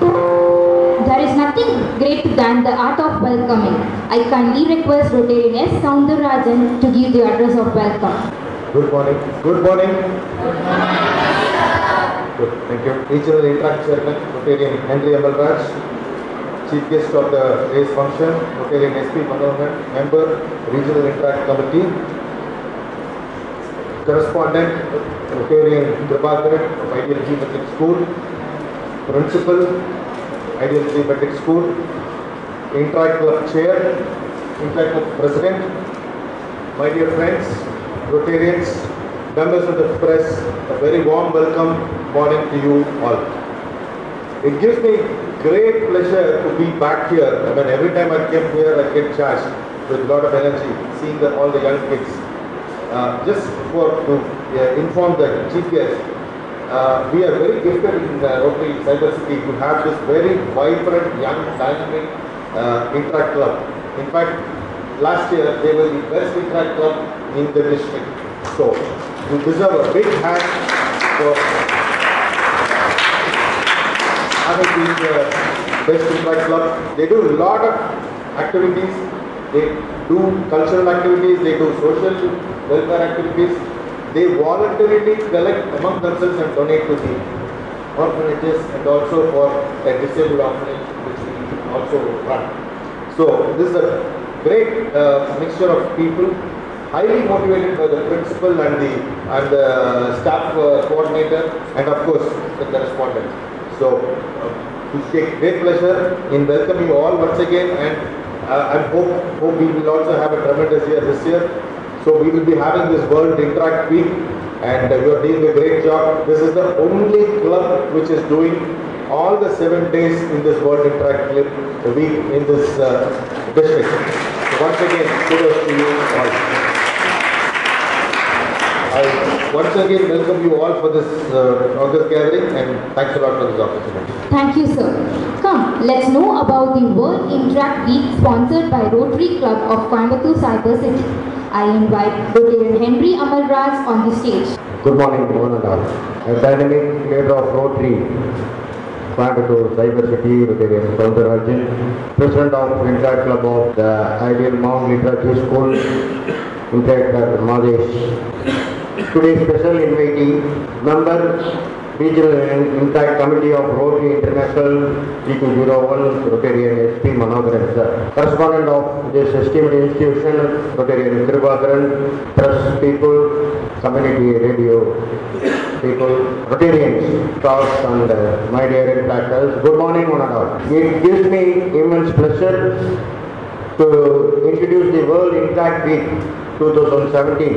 There is nothing great than the art of welcoming. I kindly request Rotarian S. Soundarajan to give the address of welcome. Good morning. Good morning. Good, thank you. Regional Interact Chairman, Rotarian Henry Amalraj, Chief Guest of the day's function, Rotarian SP Manohar, Member, Regional Interact Committee, Correspondent, Rotarian Prabhakaran of Geometric School, Principal, Ideal Geometric School, Interact Club Chair, Interact Club President, my dear friends, Rotarians, members of the press, a very warm welcome morning to you all. It gives me great pleasure to be back here. I mean, every time I come here, I get charged with a lot of energy, seeing the, all the young kids. Uh, just for to uh, inform the chief guest, uh, we are very gifted in uh, Rotary Cyber City to have this very vibrant, young, dynamic uh, interact club. In fact, last year they were the best interact club in the district. So, you deserve a big hand for having been the best interact club. They do a lot of activities. They do cultural activities. They do social welfare activities. They voluntarily collect among themselves and donate to the orphanages and also for the disabled orphanage which we also run. So this is a great uh, mixture of people, highly motivated by the principal and the and the staff uh, coordinator and of course the correspondent. So uh, we take great pleasure in welcoming you all once again and uh, I hope hope we will also have a tremendous year this year. So we will be having this World Interact Week and uh, you are doing a great job. This is the only club which is doing all the seven days in this World Interact Week in this uh, district. So once again, kudos to you all. I once again welcome you all for this uh, August gathering and thanks a lot for this opportunity. Thank you, sir. Come, let's know about the World Interact Week sponsored by Rotary Club of Coimbatore Cyber City. I invite Rotarian Henry Amalraj on the stage. Good morning, one and all. A dynamic leader of Rotary, Coimbatore Cyber City, Rotarian Soundarajan, President of Interact Club of the Ideal Mount Literature School, Interact Madesh. Today's special invitee, member, Regional Impact Committee of Rotary International G201, Rotarian SP Manogaran, sir. Correspondent of this esteemed institution, Rotarian Kirubakaran, press people, community radio people, Rotarians, staffs and uh, my dear interactors. Good morning, one and all. It gives me immense pleasure to introduce the World Interact Week 2017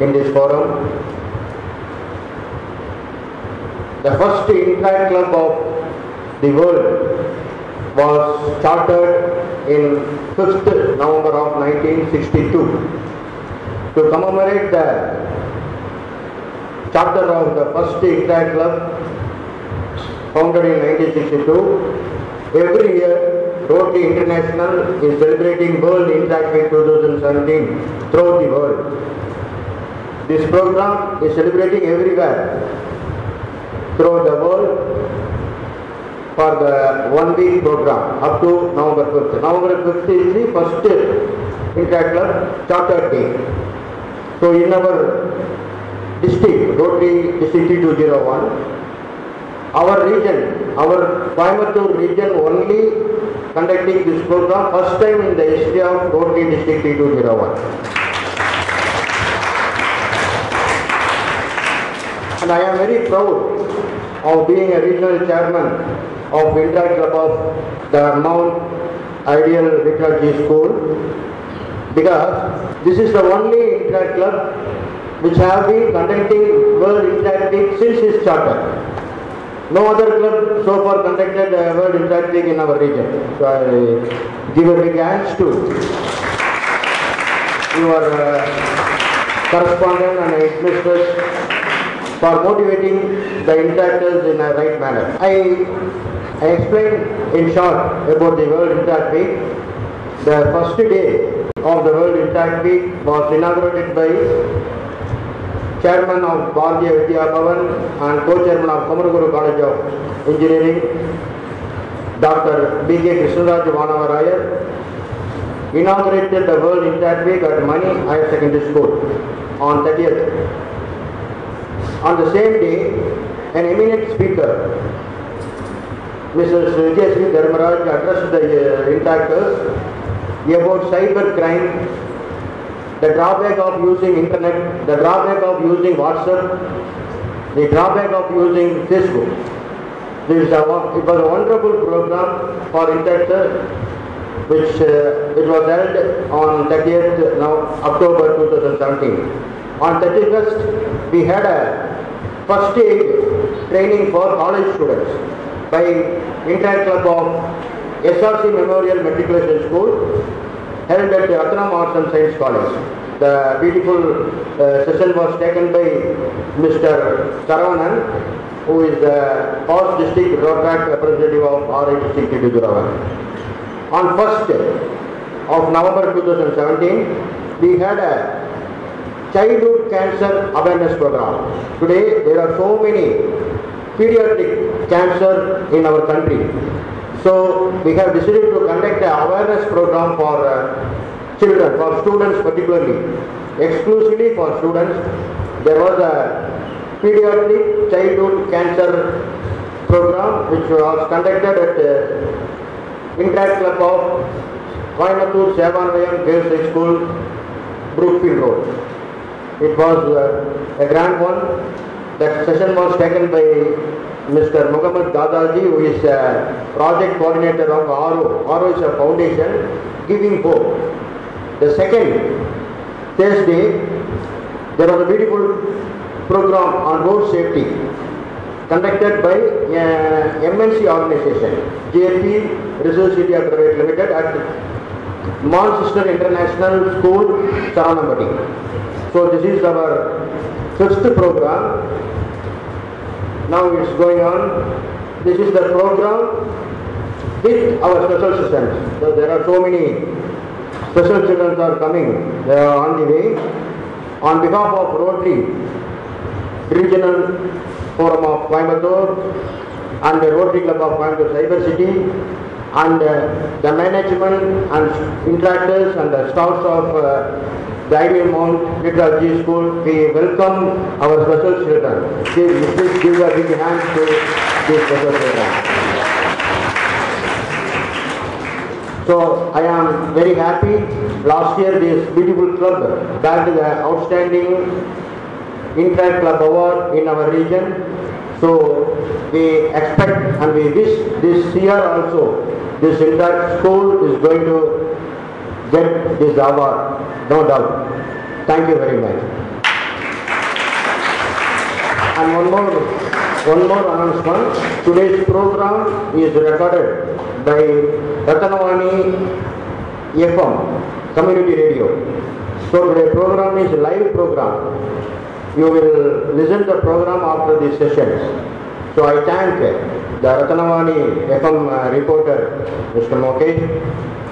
in this forum. The first Interact Club of the world was chartered in 5th November of 1962 to commemorate the charter of the first Interact Club founded in 1962. Every year, Rotary International is celebrating World Interact Week 2017 throughout the world. This program is celebrating everywhere throughout the world for the one week program up to November 5th. November 5th is the first Interact Club charter day. So in our district, Rotary District 201, our region, our Coimbatore region only conducting this program first time in the history of Rotary District 201. And I am very proud of being a regional chairman of Interact Club of the Mount Ideal Liturgy School because this is the only Interact Club which have been conducting World Interact Week since its charter. No other club so far conducted a World Interact Week in our region. So I give a big hands to your uh, correspondent and headmistress for motivating the interactors in a right manner. I, I explained in short about the World Interact Week. The first day of the World Interact Week was inaugurated by chairman of Bharatiya Vidya Bhavan and co-chairman of Komaraguru College of Engineering, Dr. B.K. Krishnaraj Vanavaraya, inaugurated the World Interact Week at Mani Higher Secondary School on 30th. On the same day, an eminent speaker, Mrs. Vijayasri Dharmaraj addressed the uh, interactors about cyber crime, the drawback of using internet, the drawback of using WhatsApp, the drawback of using Facebook. This is a, it was a wonderful program for interactors which uh, it was held on 30th now October 2017. On 31st, we had a first aid training for college students by Interact Club of SRC Memorial Matriculation School held at the Athanam Arts and Science College. The beautiful uh, session was taken by Mr. Saravanan, who is the past district road track representative of RI district Tiduguravan. On 1st of November 2017, we had a childhood cancer awareness program. Today, there are so many pediatric cancer in our country. So, we have decided to conduct an awareness program for uh, children, for students particularly, exclusively for students. There was a pediatric childhood cancer program which was conducted at uh, Interact Club of Coimbatore Sevanvayam Girls High School, Brookfield Road. It was uh, a grand one. That session was taken by Mr. Muhammad Dadaji, who is a project coordinator of RO. RO is a foundation giving hope. The second Thursday, there was a beautiful program on road safety conducted by uh, MNC organization, JP Research India Private Limited at Manchester International School, Saranambati. So this is our fifth program. Now it's going on. This is the program with our special systems. So there are so many special children are coming. They are on the way. On behalf of Rotary Regional Forum of Coimbatore and the Rotary Club of Coimbatore Cyber City and uh, the management and interactors and the staffs of uh, Ideal Mount Liturgy School, we welcome our special children. Please, give a big hand to these special children. So I am very happy. Last year this beautiful club bagged the outstanding Interact Club Award in our region. So we expect and we wish this year also this Interact school is going to get this award, no doubt. Thank you very much. And one more, one more announcement. Today's program is recorded by Ratanavani FM, community radio. So the program is live program. You will listen the program after this sessions. So I thank the FM uh, reporter, Mr. Mokesh.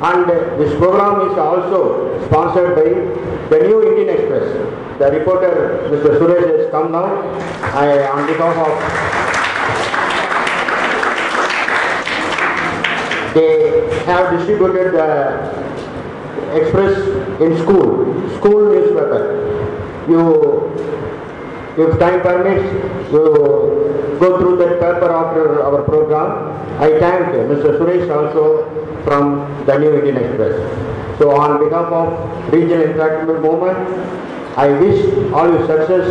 And this program is also sponsored by the New Indian Express. The reporter, Mr. Suresh, has come now. I, on behalf of they have distributed the express in school, school newspaper. You, if time permits, you go through that paper after our program. I thank Mr. Suresh also from the New Indian Express. So on behalf of Regional Interactive Movement, I wish all you success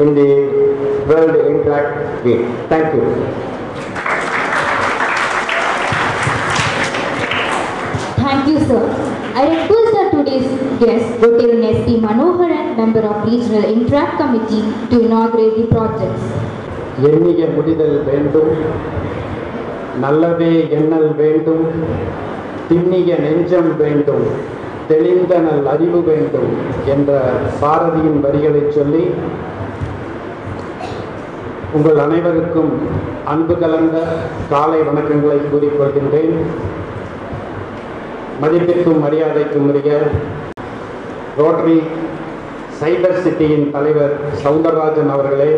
in the World Interact Week. Thank you. Thank you, sir. I today's guest, Rotarian S.P. Manoharan, member of Regional Interact Committee, to inaugurate the projects. எண்ணிய முடிதல் வேண்டும் நல்லவே எண்ணல் வேண்டும் திண்ணிய நெஞ்சம் வேண்டும் தெளிந்தனல் அறிவு வேண்டும் என்ற பாரதியின் வரிகளை சொல்லி உங்கள் அனைவருக்கும் அன்பு கலந்த காலை வணக்கங்களை கூறிக்கொள்கின்றேன் மதிப்பிற்கும் மரியாதைக்கும் உரிய ரோட்டரி சைபர் சிட்டியின் தலைவர் சவுந்தரராஜன் அவர்களே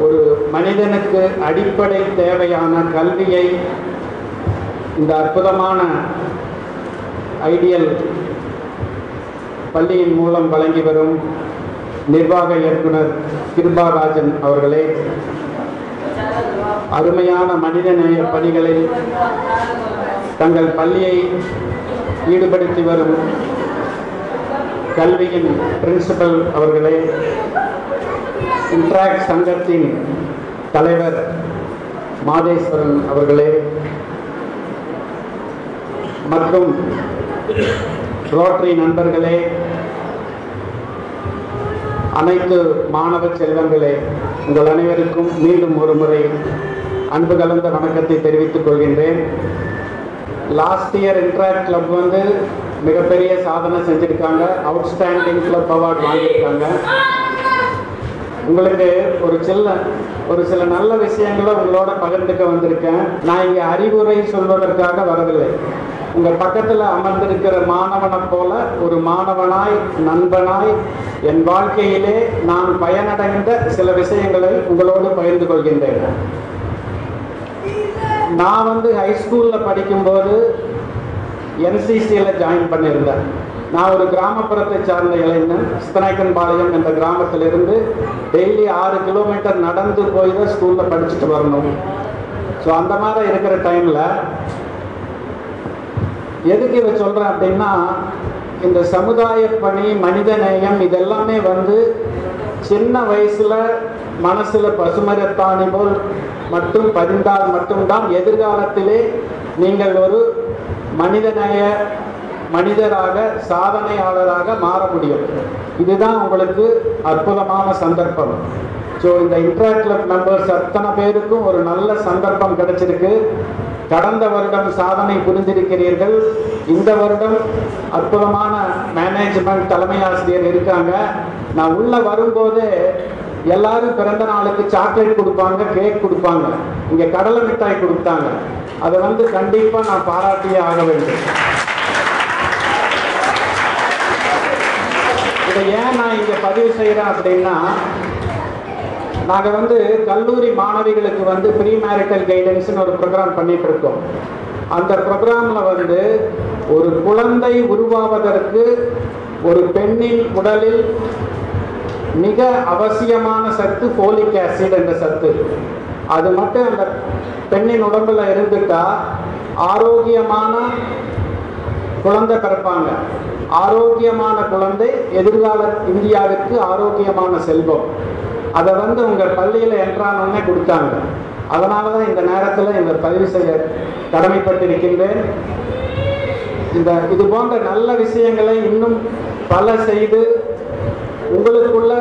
ஒரு மனிதனுக்கு அடிப்படை தேவையான கல்வியை இந்த அற்புதமான ஐடியல் பள்ளியின் மூலம் வழங்கி வரும் நிர்வாக இயக்குனர் கிருபாராஜன் அவர்களே அருமையான மனிதநேய பணிகளில் தங்கள் பள்ளியை ஈடுபடுத்தி வரும் கல்வியின் பிரின்சிபல் அவர்களே இன்ட்ராக்ட் சங்கத்தின் தலைவர் மாதேஸ்வரன் அவர்களே மற்றும் ரோட்டரி நண்பர்களே அனைத்து மாணவ செல்வங்களே உங்கள் அனைவருக்கும் மீண்டும் ஒரு முறை அன்பு கலந்த வணக்கத்தை தெரிவித்துக் கொள்கின்றேன். லாஸ்ட் இயர் இன்ட்ராக்ட் கிளப் வந்து மிகப்பெரிய சாதனை செஞ்சுருக்காங்க. அவுட்ஸ்டாண்டிங் கிளப் அவார்ட் வாங்கியிருக்காங்க. உங்களுக்கு ஒரு சில ஒரு சில நல்ல விஷயங்களை உங்களோட பகிர்ந்துக்க வந்திருக்கேன். நான் இங்கே அறிவுரை சொல்வதற்காக வரவில்லை. உங்கள் பக்கத்தில் அமர்ந்திருக்கிற மாணவனை போல ஒரு மாணவனாய் நண்பனாய் என் வாழ்க்கையிலே நான் பயனடைந்த சில விஷயங்களை உங்களோடு பகிர்ந்து கொள்கின்றேன். நான் வந்து ஹைஸ்கூலில் படிக்கும்போது என்சிசியில் ஜாயின் பண்ணியிருந்தேன். நான் ஒரு கிராமப்புறத்தை சார்ந்த இளைஞன் சித்தநாயக்கன்பாளையம் என்ற கிராமத்திலிருந்து டெய்லி ஆறு கிலோமீட்டர் நடந்து போய் தான் ஸ்கூலில் படிச்சுட்டு வரணும். ஸோ அந்த மாதிரி இருக்கிற டைமில் எதுக்கு இதை சொல்கிறேன் அப்படின்னா இந்த சமுதாய பணி மனித நேயம் இதெல்லாமே வந்து சின்ன வயசில் மனசில் பசுமரத்தாணி போல் மட்டும் பதிந்தால் மட்டும்தான் எதிர்காலத்திலே நீங்கள் ஒரு மனிதநேய மனிதராக சாதனையாளராக மாற முடியும். இதுதான் உங்களுக்கு அற்புதமான சந்தர்ப்பம். ஸோ இந்த இன்ட்ராக்ட் கிளப் மெம்பர்ஸ் அத்தனை பேருக்கும் ஒரு நல்ல சந்தர்ப்பம் கிடைச்சிருக்கு. கடந்த வருடம் சாதனை புரிந்திருக்கிறீர்கள். இந்த வருடம் அற்புதமான மேனேஜ்மெண்ட் தலைமை ஆசிரியர் இருக்காங்க. நான் உள்ள வரும்போதே எல்லாரும் பிறந்த நாளுக்கு சாக்லேட் கொடுப்பாங்க கேக் கொடுப்பாங்க. இங்கே கடலை மிட்டாய் கொடுத்தாங்க. அதை வந்து கண்டிப்பாக நான் பாராட்டியே ஆக வேண்டும். இதை ஏன் நான் இங்கே பதிவு செய்கிறேன் அப்படின்னா நாங்கள் வந்து கல்லூரி மாணவிகளுக்கு வந்து ப்ரீ மேரிட்டல் கைடன்ஸ்னு ஒரு ப்ரோக்ராம் பண்ணிட்டு இருக்கோம். அந்த ப்ரோக்ராமில் வந்து ஒரு குழந்தை உருவாவதற்கு ஒரு பெண்ணின் உடலில் மிக அவசியமான சத்து ஃபோலிக் ஆசிட் என்ற சத்து. அது மட்டும் அந்த பெண்ணின் உடம்புல இருந்துட்டா ஆரோக்கியமான குழந்தை பிறப்பாங்க. ஆரோக்கியமான குழந்தை எதிர்கால இந்தியாவிற்கு ஆரோக்கியமான செல்வம். அதை வந்து உங்கள் பள்ளியில் என்றானே கொடுத்தாங்க. அதனால தான் இந்த நேரத்தில் இந்த பதிவு செய்ய கடமைப்பட்டிருக்கின்றேன். இந்த இது போன்ற நல்ல விஷயங்களை இன்னும் பல செய்து உங்களுக்குள்ள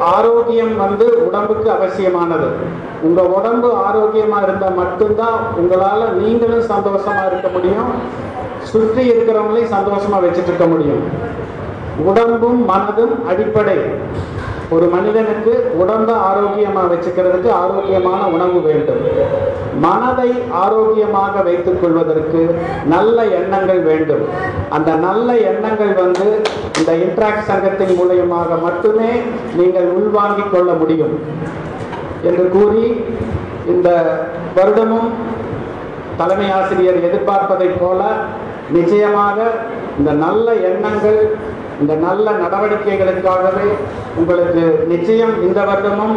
ஆரோக்கியம் வந்து உடம்புக்கு அவசியமானது. உங்க உடம்பு ஆரோக்கியமா இருந்தா மட்டும்தான் உங்களால நீங்களும் சந்தோஷமா இருக்க முடியும். சுற்றி இருக்கிறவங்களையும் சந்தோஷமா வச்சுட்டு இருக்க முடியும். உடம்பும் மனதும் அடிப்படை. ஒரு மனிதனுக்கு உடம்பை ஆரோக்கியமா வச்சுக்கிறதுக்கு ஆரோக்கியமான உணவு வேண்டும். மனதை ஆரோக்கியமாக வைத்துக் கொள்வதற்கு நல்ல எண்ணங்கள் வேண்டும். அந்த நல்ல எண்ணங்கள் வந்து இந்த இன்ட்ராக்ட் சங்கத்தின் மூலியமாக மட்டுமே நீங்கள் உள்வாங்கிக் கொள்ள முடியும். என்று கூறி இந்த வருடமும் தலைமை ஆசிரியர் எதிர்பார்ப்பதைப் போல நிச்சயமாக இந்த நல்ல எண்ணங்கள் இந்த நல்ல நடவடிக்கைகளுக்காகவே உங்களுக்கு நிச்சயம் இந்த வருடமும்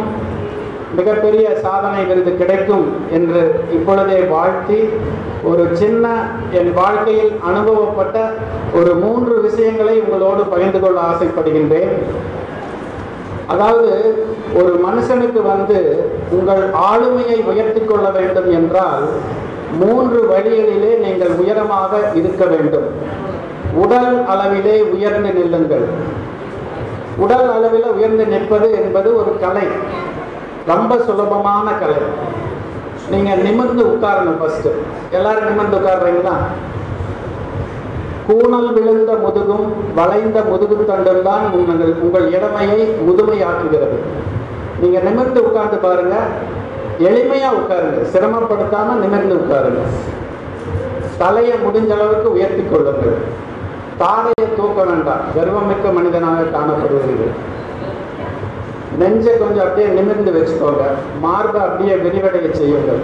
மிகப்பெரிய சாதனை விருது கிடைக்கும் என்று இப்பொழுதே வாழ்த்தி ஒரு சின்ன என் வாழ்க்கையில் அனுபவப்பட்ட ஒரு மூன்று விஷயங்களை உங்களோடு பகிர்ந்து கொள்ள ஆசைப்படுகின்றேன். அதாவது ஒரு மனுஷனுக்கு வந்து உங்கள் ஆளுமையை உயர்த்தி கொள்ள வேண்டும் என்றால் மூன்று வழிகளிலே நீங்கள் உயரமாக இருக்க வேண்டும். உடல் அளவிலே உயர்ந்து நில்லுங்கள். உடல் அளவில் உயர்ந்து நிற்பது என்பது ஒரு கலை. ரொம்ப சுலபமான கலை. நீங்க நிமிர்ந்து உட்காரணும் ஃபர்ஸ்ட் எல்லாரும் நிமிர்ந்து உட்கார்றீங்களா? கூணல் விழுந்த முதுகும் வளைந்த முதுகு தண்டும் தான் உங்கள் உங்கள் இளமையை முதுமையாக்குகிறது. நீங்க நிமிர்ந்து உட்கார்ந்து பாருங்க. எளிமையா உட்காருங்க. சிரமப்படுத்தாம நிமிர்ந்து உட்காருங்க. தலையை முடிஞ்ச அளவுக்கு உயர்த்தி கொள்ளுங்கள். தாரையை தூக்க வேண்டாம். கர்வமிக்க மனிதனாக காணப்படுவீர்கள். நெஞ்சை கொஞ்சம் அப்படியே நிமிர்ந்து வச்சுக்கோங்க. மார்பை அப்படியே விரிவடைய செய்யுங்கள்.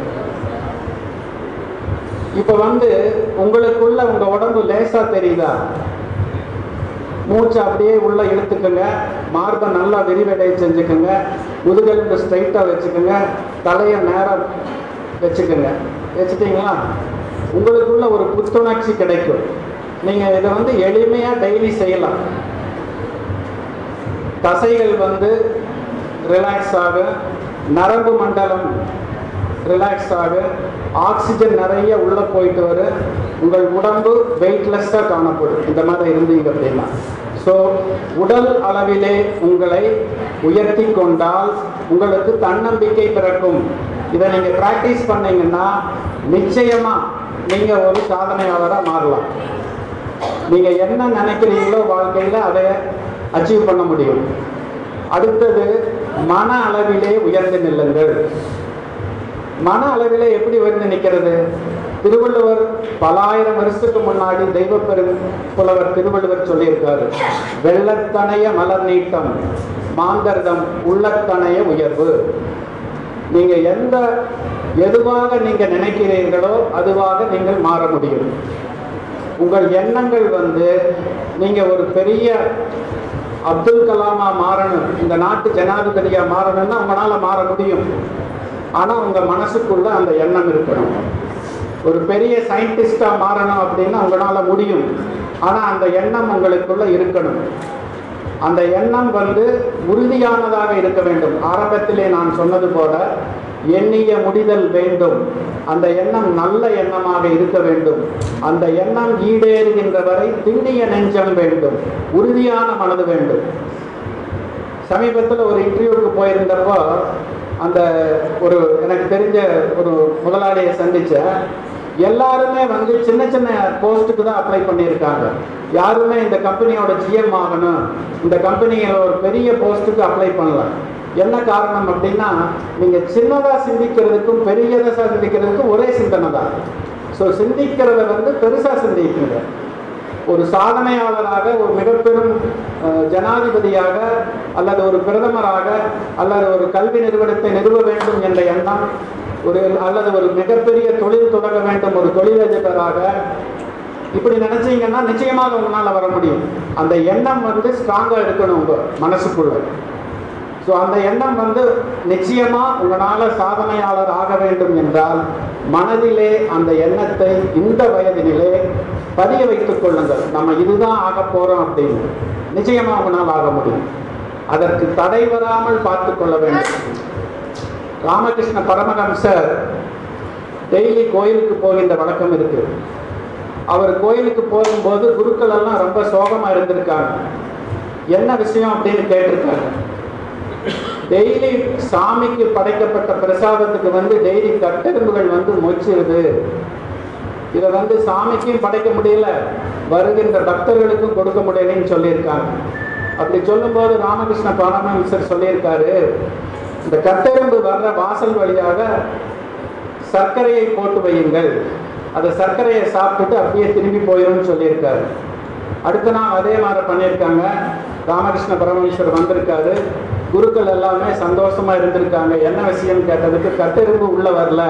இப்ப வந்து உங்களுக்குள்ள உங்க உடம்பு லேசா தெரியுதா? மூச்சை அப்படியே உள்ள இழுத்துக்கோங்க. மார்பை நல்லா விரிவடைய செஞ்சுக்கோங்க. முதுகெலும்பு ஸ்ட்ரைட்டாக வச்சுக்கோங்க. தலையை நேரம் வச்சுக்கோங்க. வச்சுட்டீங்களா? உங்களுக்குள்ள ஒரு புத்துணர்ச்சி கிடைக்கும். நீங்கள் இதை வந்து எளிமையாக டெய்லி செய்யலாம். தசைகள் வந்து ரிலாக்ஸ் ஆகும் நரம்பு மண்டலம் ரிலாக்ஸ் ஆகும் ஆக்சிஜன் நிறைய உள்ளே போயிட்டு வரும் உங்கள் உடம்பு வெயிட்லெஸ்ஸாக காணப்படும். இந்த மாதிரி இருந்தீங்க அப்படின்னா. ஸோ உடல் அளவிலே உங்களை உயர்த்தி கொண்டால் உங்களுக்கு தன்னம்பிக்கை பிறக்கும். இதை நீங்கள் ப்ராக்டிஸ் பண்ணீங்கன்னா நிச்சயமாக நீங்கள் ஒரு சாதனையாளராக மாறலாம். நீங்கள் என்ன நினைக்கிறீங்களோ வாழ்க்கையில் அதை அச்சீவ் பண்ண முடியும். அடுத்தது மன அளவிலே உயர்ந்து நில்லுங்கள். மன அளவிலே எப்படி உயர்ந்து நிற்கிறது? திருவள்ளுவர் பல ஆயிரம் வருஷத்துக்கு முன்னாடி தெய்வ பெரு புலவர் திருவள்ளுவர் சொல்லியிருக்காரு. வெள்ளத்தனைய மலர் நீட்டம் மாந்தர்தம் உள்ளத்தனைய உயர்வு. நீங்க எந்த எதுவாக நீங்க நினைக்கிறீர்களோ அதுவாக நீங்கள் மாற முடியும். உங்கள் எண்ணங்கள் வந்து நீங்க ஒரு பெரிய அப்துல் கலாமா மாறணும். இந்த நாட்டு ஜனாதிபதியா மாறணும்னா உங்களால மாற முடியும். ஆனா உங்க மனசுக்குள்ள அந்த எண்ணம் இருக்கணும். ஒரு பெரிய சயின்டிஸ்டா மாறணும் அப்படின்னா உங்களால முடியும். ஆனா அந்த எண்ணம் உங்களுக்குள்ள இருக்கணும். அந்த எண்ணம் வந்து உறுதியானதாக இருக்க வேண்டும். ஆரம்பத்திலே நான் சொன்னது போல எண்ணிய முடிதல் வேண்டும். அந்த எண்ணம் நல்ல எண்ணமாக இருக்க வேண்டும். அந்த எண்ணம் ஈடேறுகின்ற வரை திண்ணிய நெஞ்சம் வேண்டும். உறுதியான மனது வேண்டும். சமீபத்தில் ஒரு இன்டர்வியூக்கு போயிருந்தப்போ அந்த ஒரு எனக்கு தெரிஞ்ச ஒரு முதலாளியை சந்தித்தேன் எல்லாருமே வந்து சின்ன சின்ன போஸ்ட்டுக்கு தான் அப்ளை பண்ணியிருக்காங்க. யாருமே இந்த கம்பெனியோட ஜிஎம் ஆகணும். இந்த கம்பெனியில் ஒரு பெரிய போஸ்ட்டுக்கு அப்ளை பண்ணல. என்ன காரணம் அப்படின்னா நீங்கள் சின்னதாக சிந்திக்கிறதுக்கும் பெரியதாக சிந்திக்கிறதுக்கும் ஒரே சிந்தனை தான். ஸோ சிந்திக்கிறத வந்து பெருசாக சிந்திக்குங்க ஒரு சாதனையாளராக ஒரு மிகப்பெரும் ஜனாதிபதியாக அல்லது ஒரு பிரதமராக அல்லது ஒரு கல்வி நிறுவனத்தை நிறுவ வேண்டும் என்ற எண்ணம் ஒரு அல்லது ஒரு மிகப்பெரிய தொழில் தொடங்க வேண்டும் ஒரு தொழிலதிபராக இப்படி நினைச்சீங்கன்னா நிச்சயமாக உங்களால் வர முடியும். அந்த எண்ணம் வந்து ஸ்ட்ராங்காக இருக்கணும் உங்கள் மனசுக்குள்ள. ஸோ அந்த எண்ணம் வந்து நிச்சயமா உங்களால் சாதனையாளர் ஆக வேண்டும் என்றால் மனதிலே அந்த எண்ணத்தை இந்த வயதினிலே பதிய வைத்துக் கொள்ளுங்கள். நம்ம இதுதான் ஆக போறோம் அப்படின்னு. நிச்சயமா உங்களால் ஆக முடியும். அதற்கு தடை வராமல் பார்த்து கொள்ள வேண்டும். ராமகிருஷ்ண பரமஹம்சர் டெய்லி கோயிலுக்கு போகின்ற வழக்கம் இருக்கு. அவர் கோயிலுக்கு போகும்போது குருக்கள் எல்லாம் ரொம்ப சோகமா இருந்திருக்காங்க. என்ன விஷயம் அப்படின்னு கேட்டிருக்காங்க. டெய்லி சாமிக்கு படைக்கப்பட்ட பிரசாதத்துக்கு வந்து டெய்லி கட்டெரும்புகள் வந்து மொச்சிருது. இதை வந்து சாமிக்கும் படைக்க முடியல வருகின்ற பக்தர்களுக்கும் கொடுக்க முடியலன்னு சொல்லியிருக்காங்க. அப்படி சொல்லும்போது ராமகிருஷ்ண பரமஹம்சர் சொல்லியிருக்காரு இந்த கட்டெரும்பு வர்ற வாசல் வழியாக சர்க்கரையை போட்டு வையுங்கள். அந்த சர்க்கரையை சாப்பிட்டுட்டு அப்படியே திரும்பி போயிடும்னு சொல்லியிருக்காரு. அடுத்த நாள் அதே மாதிரி பண்ணியிருக்காங்க. ராமகிருஷ்ண பரமேஸ்வர் வந்திருக்காரு. குருக்கள் எல்லாமே சந்தோஷமா இருந்திருக்காங்க. என்ன விஷயம் கேட்டதுக்கு கட்டெரும்பு உள்ள வரல.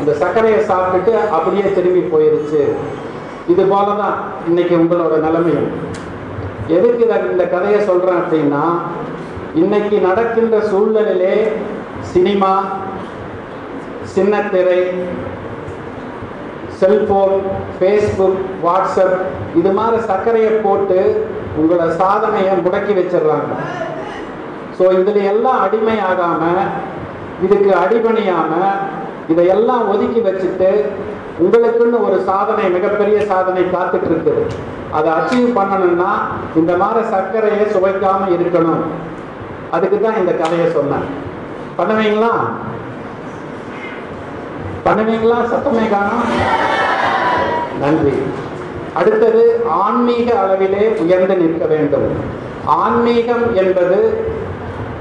அந்த சர்க்கரையை சாப்பிட்டுட்டு அப்படியே திரும்பி போயிருச்சு. இது போல தான் இன்னைக்கு உங்களோட நிலைமையும். எதுக்கு இந்த கதையை சொல்றேன் அப்படின்னா இன்னைக்கு நடக்கின்ற சூழ்நிலையிலே சினிமா சின்னத்திரை செல்போன் ஃபேஸ்புக் வாட்ஸ்அப் இது மாதிரி சர்க்கரையை போட்டு உங்களோட சாதனையை முடக்கி வச்சிடுறாங்க. ஸோ இதில் எல்லாம் அடிமையாகாம இதுக்கு அடிபணியாம இதையெல்லாம் ஒதுக்கி வச்சுட்டு உங்களுக்குன்னு ஒரு சாதனை மிகப்பெரிய சாதனை காத்துட்டு இருக்குது. அதை அச்சீவ் பண்ணணும்னா இந்த மாதிரி சர்க்கரையை சுவைக்காம இருக்கணும். அதுக்கு தான் இந்த கதையை சொன்னேன். பண்ணுவீங்களா? பண்ணுவீங்களா? சத்தமே காணும். நன்றி. அடுத்தது ஆன்மீக அளவிலே உயர்ந்து நிற்க வேண்டும். ஆன்மீகம் என்பது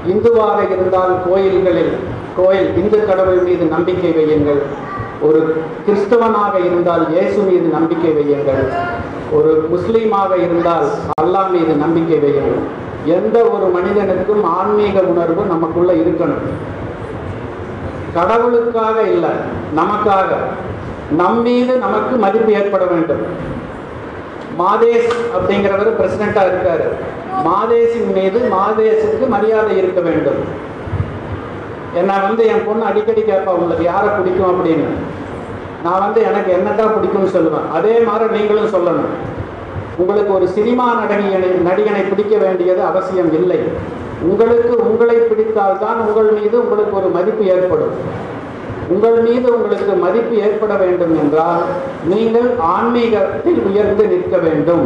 இந்துவாக இருந்தால் கோயில்களில் கோயில் இந்து கடவுள் மீது நம்பிக்கை வையுங்கள். ஒரு கிறிஸ்தவனாக இருந்தால் இயேசு மீது நம்பிக்கை வையுங்கள். ஒரு முஸ்லீமாக இருந்தால் அல்லாஹ் மீது நம்பிக்கை வையுங்கள். எந்த ஒரு மனிதனுக்கும் ஆன்மீக உணர்வு நமக்குள்ள இருக்கணும். கடவுளுக்காக இல்லை நமக்காக. நம்மீது நமக்கு மதிப்பு ஏற்பட வேண்டும். மாதேஷ் அப்படிங்கிறவர் பிரசிடண்டா இருக்காரு. மாதேஷின் மீது மாதேஷுக்கு மரியாதை இருக்க வேண்டும். என்ன வந்து என் பொண்ணு அடிக்கடி கேட்பா உங்களுக்கு யாரை பிடிக்கும்? அப்படின்னு. நான் வந்து எனக்கு என்னதான் பிடிக்கும்னு சொல்லுவேன். அதே மாதிரி நீங்களும் சொல்லணும். உங்களுக்கு ஒரு சினிமா நடிகனை நடிகனை பிடிக்க வேண்டியது அவசியம் இல்லை. உங்களுக்கு உங்களை பிடித்தால்தான் உங்கள் மீது உங்களுக்கு ஒரு மதிப்பு ஏற்படும். உங்கள் மீது உங்களுக்கு மதிப்பு ஏற்பட வேண்டும் என்றால் நீங்கள் ஆன்மீகத்தில் உயர்ந்து நிற்க வேண்டும்.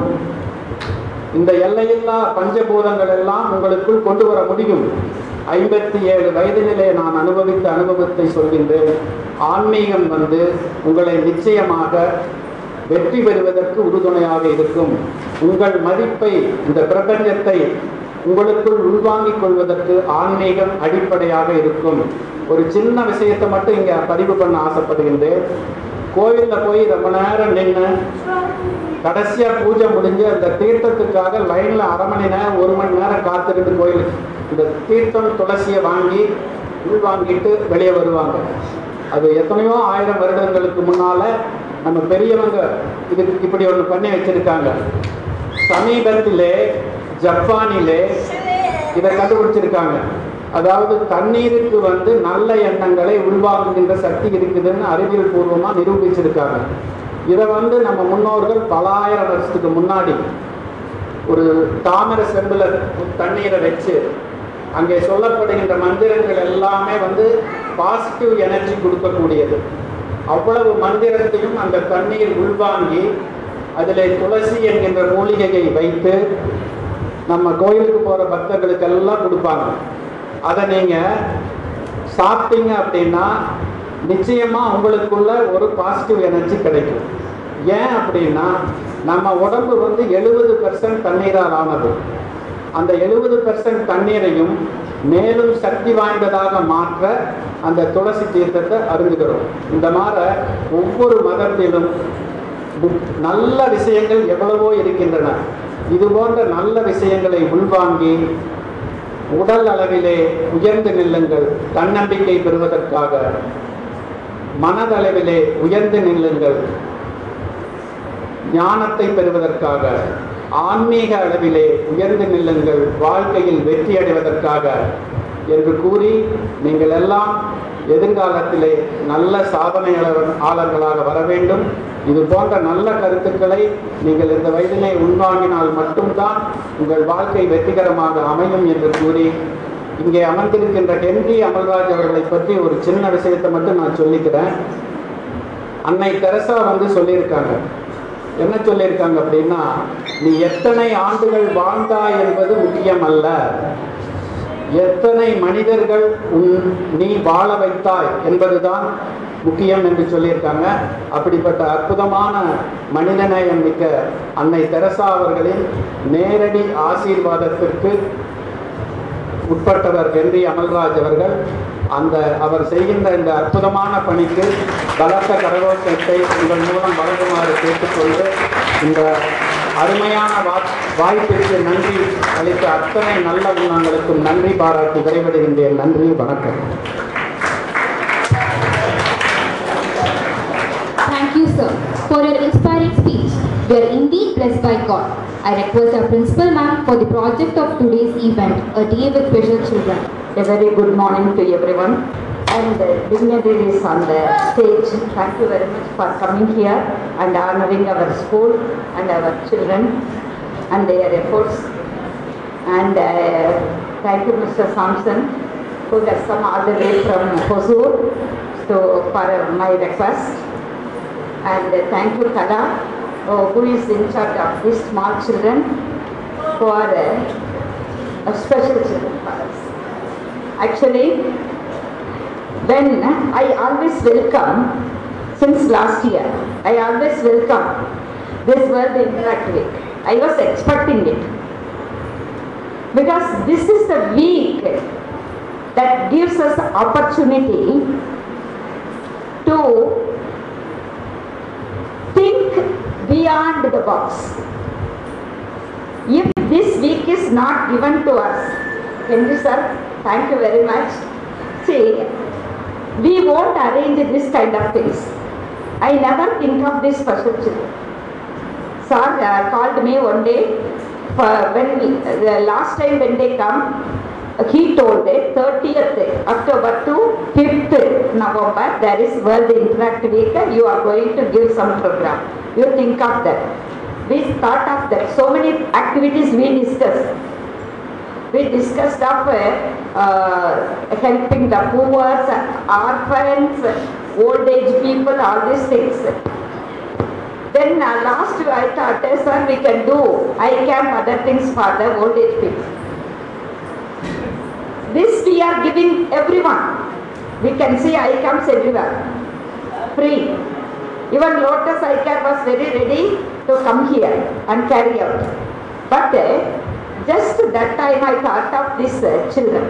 இந்த எல்லையில்லா பஞ்சபூதங்கள் எல்லாம் உங்களுக்குள் கொண்டு வர முடியும். ஐம்பத்தி ஏழு வயதினிலே நான் அனுபவித்த அனுபவத்தை சொல்கின்றேன். ஆன்மீகம் வந்து உங்களை நிச்சயமாக வெற்றி பெறுவதற்கு உறுதுணையாக இருக்கும். உங்கள் மதிப்பை இந்த பிரபஞ்சத்தை உங்களுக்குள் உள்வாங்கிக் கொள்வதற்கு ஆன்மீகம் அடிப்படையாக இருக்கும். ஒரு சின்ன விஷயத்தை மட்டும் இங்கே பதிவு பண்ண ஆசைப்படுகின்றேன். கோயிலில் போய் ரொம்ப நேரம் நின்று கடைசியாக பூஜை முடிஞ்சு அந்த தீர்த்தத்துக்காக லைனில் அரை மணி நேரம் ஒரு மணி நேரம் காத்திருந்து கோயில் இந்த தீர்த்தம் துளசியை வாங்கி உள்வாங்கிட்டு வெளியே வருவாங்க. அது எத்தனையோ ஆயிரம் வருடங்களுக்கு முன்னால் நம்ம பெரியவங்க இதுக்கு இப்படி ஒன்று பண்ணி வச்சிருக்காங்க. சமீபத்திலே ஜப்பானிலே இதை கண்டுபிடிச்சிருக்காங்க. அதாவது தண்ணீருக்கு வந்து நல்ல எண்ணங்களை உள்வாங்குகின்ற சக்தி இருக்குதுன்னு அறிவியல் பூர்வமாக நிரூபிச்சிருக்காங்க. இதை வந்து நம்ம முன்னோர்கள் பலாயிரம் வருஷத்துக்கு முன்னாடி ஒரு தாமிர செம்பில் தண்ணீரை வச்சு அங்கே சொல்லப்படுகின்ற மந்திரங்கள் எல்லாமே வந்து பாசிட்டிவ் எனர்ஜி கொடுக்கக்கூடியது. அவ்வளவு மந்திரத்தையும் அந்த தண்ணீர் உள்வாங்கி அதில் துளசி என்கின்ற மூலிகையை வைத்து நம்ம கோயிலுக்கு போகிற பக்தர்களுக்கெல்லாம் கொடுப்பாங்க. அதை நீங்கள் சாப்பிட்டீங்க அப்படின்னா நிச்சயமாக உங்களுக்குள்ள ஒரு பாசிட்டிவ் எனர்ஜி கிடைக்கும். ஏன் அப்படின்னா நம்ம உடம்பு வந்து எழுபது பெர்சன்ட் தண்ணீரால் ஆனது. அந்த எழுபது பெர்சன்ட் தண்ணீரையும் மேலும் சக்தி வாய்ந்ததாக மாற்ற அந்த துளசி தீர்த்தத்தை அருந்துகிறோம். இந்த மாதிரி ஒவ்வொரு மதத்திலும் நல்ல விஷயங்கள் எவ்வளவோ இருக்கின்றன. இது போன்ற நல்ல விஷயங்களை உள்வாங்கி உடல் அளவிலே உயர்ந்து நில்லுங்கள். தன்னம்பிக்கை பெறுவதற்காக. மனதளவிலே உயர்ந்து நில்லுங்கள். ஞானத்தை பெறுவதற்காக. ஆன்மீக அளவிலே உயர்ந்து நில்லுங்கள். வாழ்க்கையில் வெற்றி அடைவதற்காக. என்று கூறி நீங்கள் எல்லாம் எதிர்காலத்திலே நல்ல சாதனையாளர் ஆளர்களாக வர வேண்டும். இது போன்ற நல்ல கருத்துக்களை நீங்கள் இந்த வயதிலே உள்வாங்கினால் மட்டும்தான் உங்கள் வாழ்க்கை வெற்றிகரமாக அமையும் என்று கூறி இங்கே அமர்ந்திருக்கின்ற ஹென்றி அமல்ராஜ் அவர்களை பற்றி ஒரு சின்ன விஷயத்தை மட்டும் நான் சொல்லிக்கிறேன். அன்னை தெரசா வந்து சொல்லியிருக்காங்க. என்ன சொல்லியிருக்காங்க அப்படின்னா நீ எத்தனை ஆண்டுகள் வாழ்ந்தாய் என்பது முக்கியம் அல்ல எத்தனை மனிதர்கள் உன் நீ வாழ வைத்தாய் என்பதுதான் முக்கியம் என்று சொல்லியிருக்காங்க. அப்படிப்பட்ட அற்புதமான மனிதநேயம் மிக்க அன்னை தெரசா அவர்களின் நேரடி ஆசீர்வாதத்திற்கு உட்பட்டவர் ஹென்றி அமல்ராஜ் அவர்கள். அந்த அவர் செய்கின்ற இந்த அற்புதமான பணிக்கு பலத்த கரகோஷத்தை உங்கள் மூலம் வழங்குமாறு கேட்டுக்கொண்டு இந்த அருமையான வா வாய்ப்பிற்கு நன்றி அளித்த அத்தனை நல்ல குணங்களுக்கும் நன்றி பாராட்டி விரைவடைகின்றேன் நன்றி வணக்கம். For your inspiring speech. We are indeed blessed by God. I request our principal ma'am for the project of today's event, A Day with Special Children. A very good morning to everyone and uh, dignitaries on the stage. Thank you very much for coming here and honoring our school and our children and their efforts. And uh, thank you, Mr. Sampson, who has come all the way from Hosur to, for my request. And uh, thank you, Kala, uh, who is in charge of these small children who are uh, a special children for us. Actually, when I always welcome, since last year, I always welcome this World Interact Week. I was expecting it. Because this is the week that gives us the opportunity to think beyond the box. If this week is not given to us, Henry sir, thank you very much. See, we won't arrange this kind of things. I never think of this children. Sir uh, called me one day for when we- the last time when they come, he told it 30th October to 5th November there is World Interact Week. You are going to give some program. You think of that. We thought of that. So many activities we discussed. We discussed of uh, uh, helping the poor, orphans, old age people, all these things. Then uh, last I thought, uh, sir, we can do I camp other things for the old age people. This we are giving everyone. We can see I camps everywhere. Free. Even Lotus I Care was very ready to come here and carry out. But uh, just that time I thought of these uh, children.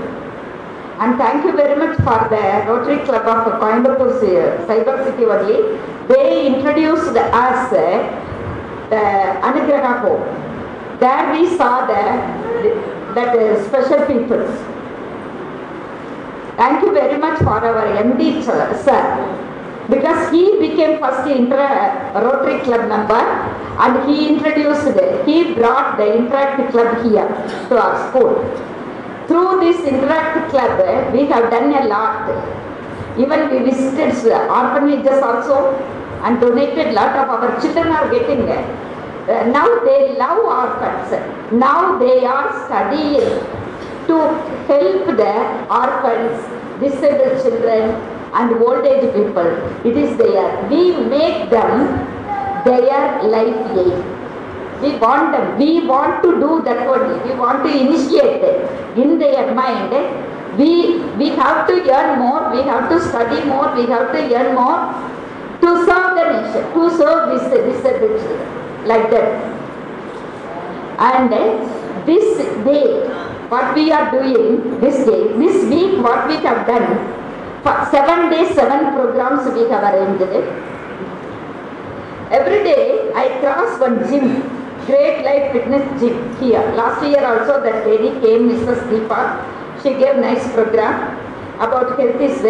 And thank you very much for the Rotary Club of Coimbatore Cyber City only. They introduced us uh, the Anugraha home. There we saw the, that uh, special people. Thank you very much for our MD sir, because he became first inter Rotary Club member and he introduced, he brought the Interact Club here to our school. Through this Interact Club, we have done a lot. Even we visited orphanages also and donated lot of our children are getting there. Uh, now they love orphans. Now they are studying to help the orphans, disabled children and old age people. It is there. We make them their life aim. We want them, we want to do that only. We want to initiate it in their mind. We, we have to earn more, we have to study more, we have to earn more to serve the nation, to serve this disabled children, like that. And uh, this day, what we are doing this day, this week, what we have done, for seven days, seven programs we have arranged it. Every day I cross one gym, Great Life Fitness Gym here. Last year also that lady came, Mrs. Deepa. She gave nice program about health is.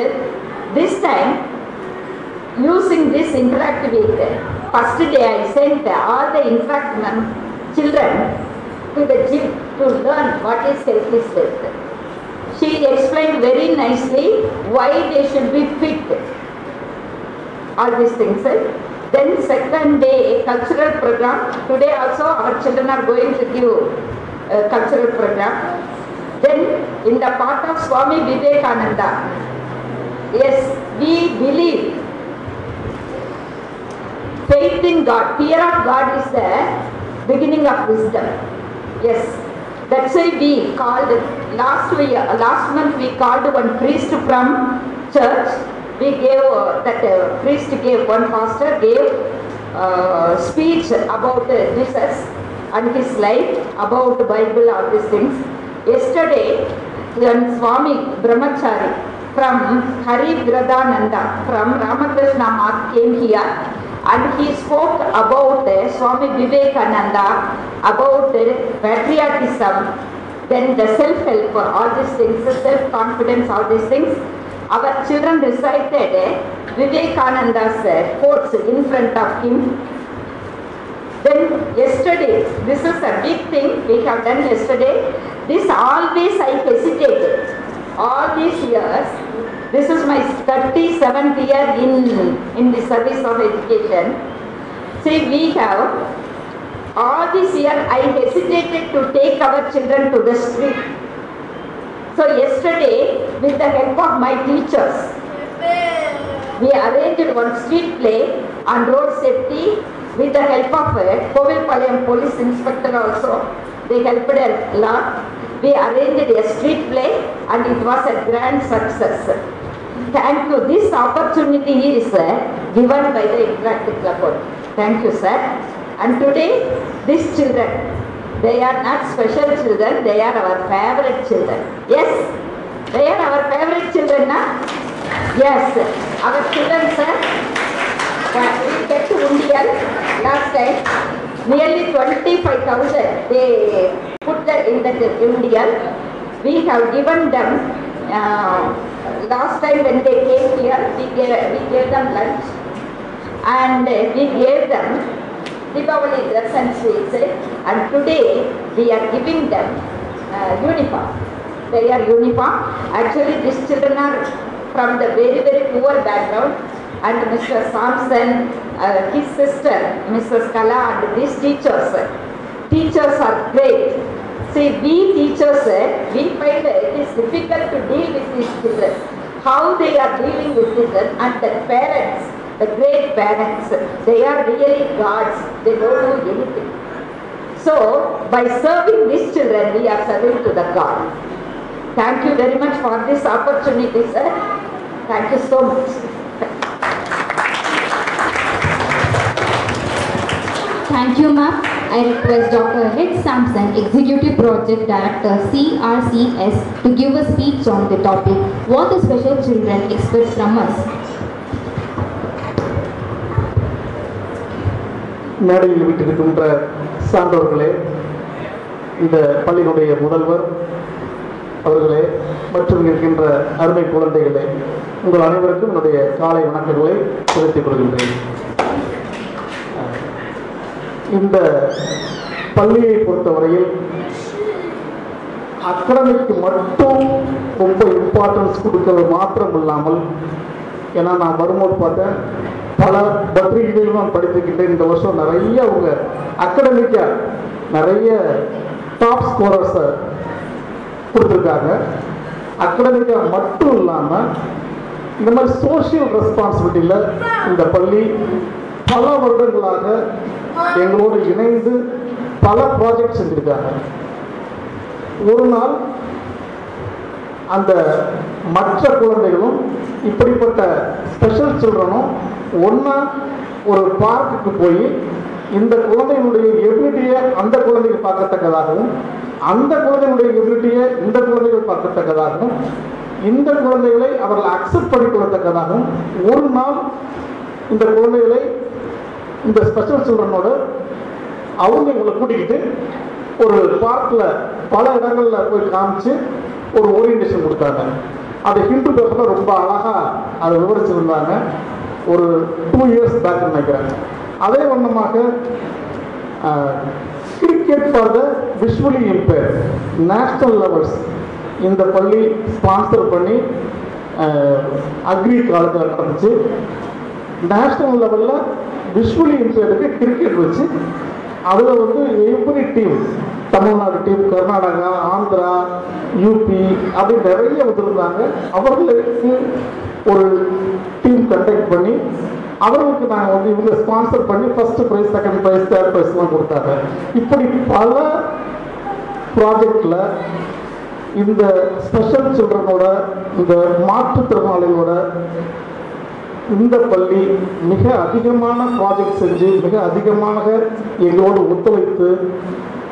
This time, using this interact week, first day I sent all the interact children to the gym to learn what is health is. She explained very nicely why they should be fit. All these things. eh? Then second day, cultural program. Today also our children are going to give a cultural program. Then in the part of Swami Vivekananda, yes, we believe faith in God, fear of God is the beginning of wisdom. Yes, that's why we called last year, last month we called one priest from church. We gave uh, that uh, priest gave one pastor gave uh, speech about uh, Jesus and his life, about the Bible, all these things. Yesterday, when Swami Brahmachari from Hari Viradananda from Ramakrishna Math came here and he spoke about uh, Swami Vivekananda, about uh, patriotism, then the self-help, all these things, self-confidence, all these things. Our children recited uh, Vivekananda's uh, quotes in front of him. Then yesterday, this is a big thing we have done yesterday. This always I hesitated. All these years, this is my 37th year in, in the service of education. See, we have, all this year I hesitated to take our children to the street. So yesterday, with the help of my teachers, we arranged one street play on road safety with the help of uh, a Kovilpalayam police inspector also. They helped a lot. We arranged a street play and it was a grand success. Thank you. This opportunity is uh, given by the Interactive Club. Thank you, sir. And today, these children, they are not special children, they are our favorite children. Yes, they are our favorite children, na? Yes, our children, sir. We get to Indian last time. Nearly 25,000 they put that in that Indian. We have given them, uh, last time when they came here, we gave, we gave them lunch and we gave them Deepavali dress and sweets and today we are giving them uh, uniform. They are uniform. Actually these children are from the very very poor background and Mr. Sampson, uh, his sister, Mrs. Kala and these teachers. Teachers are great. See, we teachers, uh, we find it is difficult to deal with these children. How they are dealing with children and the parents, the great parents, they are really gods. They don't know anything. So, by serving these children, we are serving to the God. Thank you very much for this opportunity, sir. Thank you so much. Thank you, ma'am. I request Dr. Rick Sampson, Executive Project Director, CRCS, to give a speech on the topic, What the Special Children Expect from Us. மேடையில் விட்டிருக்கின்ற சான்றோர்களே இந்த பள்ளியினுடைய முதல்வர் அவர்களே மற்றும் இருக்கின்ற அருமை குழந்தைகளே உங்கள் அனைவருக்கும் என்னுடைய காலை வணக்கங்களை செலுத்திக் கொள்கின்றேன் இந்த பள்ளியை பொறுத்தவரையில் அக்கடமிக்கு மட்டும் ரொம்ப இம்பார்ட்டன்ஸ் கொடுக்கறது மாத்திரம் இல்லாமல் ஏன்னா நான் வரும்போது பார்த்தேன் பல பத்திரிகைகளும் நான் படித்திருக்கின்றேன். இந்த வருஷம் நிறைய அவங்க அக்கடமிக்காக நிறைய டாப் ஸ்கோரர்ஸை கொடுத்துருக்காங்க. அக்கடமிக்காக மட்டும் இல்லாமல் இந்த மாதிரி சோஷியல் ரெஸ்பான்சிபிலிட்டியில் இந்த பள்ளி பல வருடங்களாக எங்களோடு இணைந்து பல ப்ராஜெக்ட் செஞ்சுருக்காங்க. ஒரு நாள் அந்த மற்ற குழந்தைகளும் இப்படிப்பட்ட ஸ்பெஷல் சில்ட்ரனும் ஒன்றா ஒரு பார்க்குக்கு போய் இந்த குழந்தையினுடைய எபிலிட்டியை அந்த குழந்தைகள் பார்க்கத்தக்கதாகவும் அந்த குழந்தையினுடைய எபிலிட்டியை இந்த குழந்தைகள் பார்க்கத்தக்கதாகவும் இந்த குழந்தைகளை அவர்கள் அக்செப்ட் பண்ணிக்கொள்ளத்தக்கதாகவும் ஒரு நாள் இந்த குழந்தைகளை இந்த ஸ்பெஷல் சில்ட்ரனோட அவங்க இவங்களை கூட்டிக்கிட்டு ஒரு பார்க்கில் பல இடங்களில் போய் காமிச்சு ஒரு ஓரியன்டேஷன் கொடுத்தாங்க. அது ஹிந்து பேப்பரில் ரொம்ப அழகாக அதை விவரிச்சிருந்தாங்க ஒரு டூ இயர்ஸ் பேக் நினைக்கிறேன். அதே வண்ணமாக cricket for the visually impaired national levels இந்த பள்ளி ஸ்பான்சர் பண்ணி அக்ரி காலத்தில் நடந்துச்சு. நேஷ்னல் லெவலில் விஷுவலி இம்பேர்டுக்கு கிரிக்கெட் வச்சு அதில் வந்து every team Tamil Nadu team Karnataka Andhra UP அப்படி நிறைய வந்திருந்தாங்க. அவர்களுக்கு ஒரு டீம் கண்டக்ட் பண்ணி அவர்களுக்கு நாங்கள் வந்து இவங்க ஸ்பான்சர் பண்ணி first prize second prize third ப்ரைஸ்லாம் கொடுத்தாங்க. இப்படி பல ப்ராஜெக்டில் இந்த ஸ்பெஷல் சில்ட்ரனோட இந்த மாற்றுத்திறனாளிகளோட இந்த பள்ளி மிக அதிகமான ப்ராஜெக்ட் செஞ்சு மிக அதிகமாக எங்களோடு ஒத்துழைத்து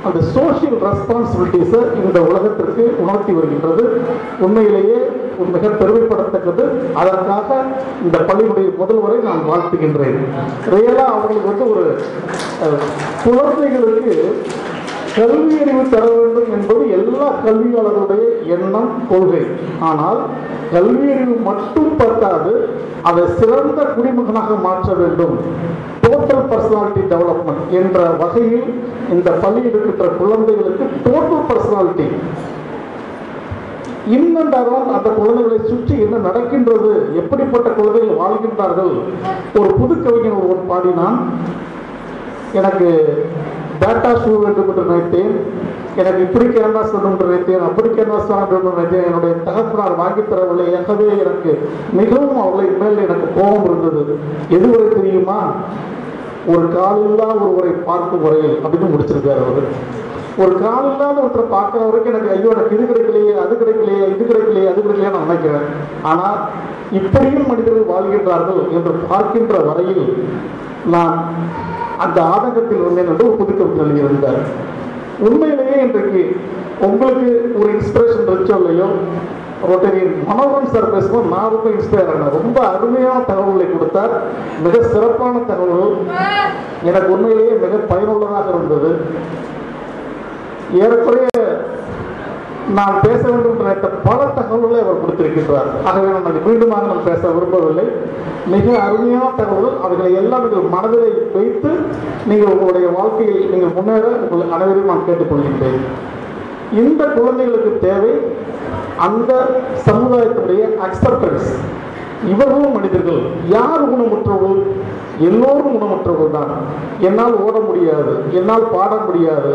அந்த சோஷியல் ரெஸ்பான்சிபிலிட்டிஸை இந்த உலகத்திற்கு உணர்த்தி வருகின்றது. உண்மையிலேயே ஒரு மிக பெருமைப்படத்தக்கது. அதற்காக இந்த பள்ளியினுடைய முதல்வரை நான் வாழ்த்துகின்றேன். ரியலாக அவங்களுக்கு வந்து ஒரு குழந்தைகளுக்கு கல்வி அறிவு தர வேண்டும் என்பது எல்லா கல்வியாளர்களுடைய எண்ணம் கொள்கை. ஆனால் கல்வி அறிவு மட்டும் பத்தாது அதை சிறந்த குடிமகனாக மாற்ற வேண்டும். டோட்டல் பர்சனாலிட்டி டெவலப்மெண்ட் என்ற வகையில் இந்த பள்ளியில் இருக்கின்ற குழந்தைகளுக்கு டோட்டல் பர்சனாலிட்டி இன்னும் அந்த குழந்தைகளை சுற்றி என்ன நடக்கின்றது எப்படிப்பட்ட குழந்தைகள் வாழ்கின்றார்கள். ஒரு புது கவிஞன் ஒருவன் பாடினான் எனக்கு டேட்டா ஷூ வேண்டும் என்று நினைத்தேன். எனக்கு இப்படி கேன்வாஸ் வேண்டும் என்று நினைத்தேன். அப்படி கேன்வாஸ் வேண்டும் என்று நினைத்தேன். என்னுடைய தகப்பனார் வாங்கி தரவில்லை. எனவே எனக்கு மிகவும் அவளை மேல் எனக்கு கோபம் இருந்தது. எதுவரை தெரியுமா? ஒரு காலில்லா ஒருவரை பார்க்கும் முறையில் அப்படின்னு முடிச்சிருக்காரு அவர். ஒரு கால் இல்லாத ஒருத்தரை பார்க்குற வரைக்கும் எனக்கு ஐயோ எனக்கு இது கிடைக்கலையே அது கிடைக்கலையே இது கிடைக்கலையே அது கிடைக்கலையே நான் நினைக்கிறேன். ஆனால் இப்படியும் மனிதர்கள் வாழ்கின்றார்கள் என்று பார்க்கின்ற வரையில் நான் அந்த ஆதங்கத்தில் வந்தேன் என்று ஒரு புதுக்கவிதை எழுதியிருந்தார். உண்மையிலேயே இன்றைக்கு உங்களுக்கு ஒரு இன்ஸ்பிரேஷன் இருந்துச்சோ இல்லையோ ரோட்டரியன் மனோகரன் சார் பேசும்போது நான் ரொம்ப இன்ஸ்பயர் ஆனேன். ரொம்ப அருமையான தகவல்களை கொடுத்தார். மிக சிறப்பான தகவல்கள். எனக்கு உண்மையிலேயே மிக பயனுள்ளதாக இருந்தது. ஏறக்குறைய நான் பேச வேண்டும் நினைத்த பல தகவல்களை அவர் கொடுத்திருக்கின்றார். ஆகவே நான் அதை மீண்டுமாக நான் பேச விரும்பவில்லை. மிக அருமையான தகவல்கள். அவர்களை எல்லாம் நீங்கள் மனதில் வைத்து நீங்கள் உங்களுடைய வாழ்க்கையில் நீங்கள் முன்னேற உங்கள் அனைவரையும் நான் கேட்டுக்கொள்கின்றேன். இந்த குழந்தைகளுக்கு தேவை அந்த சமுதாயத்தினுடைய அக்செப்டன்ஸ் இவர்களும் மனிதர்கள். யார் ஊனமுற்றவர்கள் எல்லோரும் ஊனமுற்றவர்கள் தான். என்னால் ஓட முடியாது. என்னால் பாட முடியாது.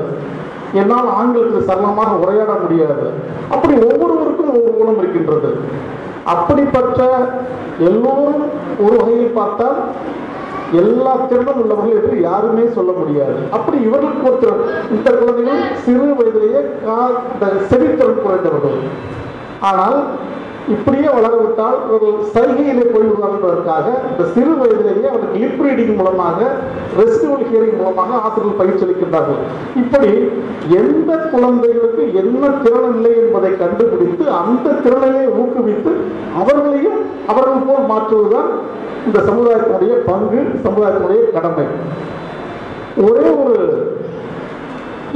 என்னால் ஆங்கிலத்தில் சரளமாக உரையாட முடியாது. அப்படி ஒவ்வொருவருக்கும் ஒவ்வொரு குணம் இருக்கின்றது. அப்படிப்பட்ட எல்லோரும் ஒரு வகையில் பார்த்தால் எல்லா திறனும் உள்ளவர்கள் என்று யாருமே சொல்ல முடியாது. அப்படி இவர்களுக்கு ஒருத்தர் இந்த குழந்தைகள் சிறு வயதிலேயே கா- இந்த செவித்திறன் குறைந்தவர்கள். ஆனால் இப்படியே வளரவிட்டால் ஒரு சைகையிலே போய்விடுவார்கள் என்பதற்காக இந்த சிறு வயதிலேயே அவருக்கு லிப் ரீடிங் மூலமாக ரெசிடுவல் ஹியரிங் மூலமாக ஆசிரியர்கள் பயிற்சி அளிக்கின்றார்கள் இப்படி எந்த குழந்தைகளுக்கு என்ன திறன் இல்லை என்பதை கண்டுபிடித்து அந்த திறனையே ஊக்குவித்து அவர்களையும் அவர்கள் போல் மாற்றுவதுதான் இந்த சமுதாயத்தினுடைய பங்கு சமுதாயத்தினுடைய கடமை. ஒரே ஒரு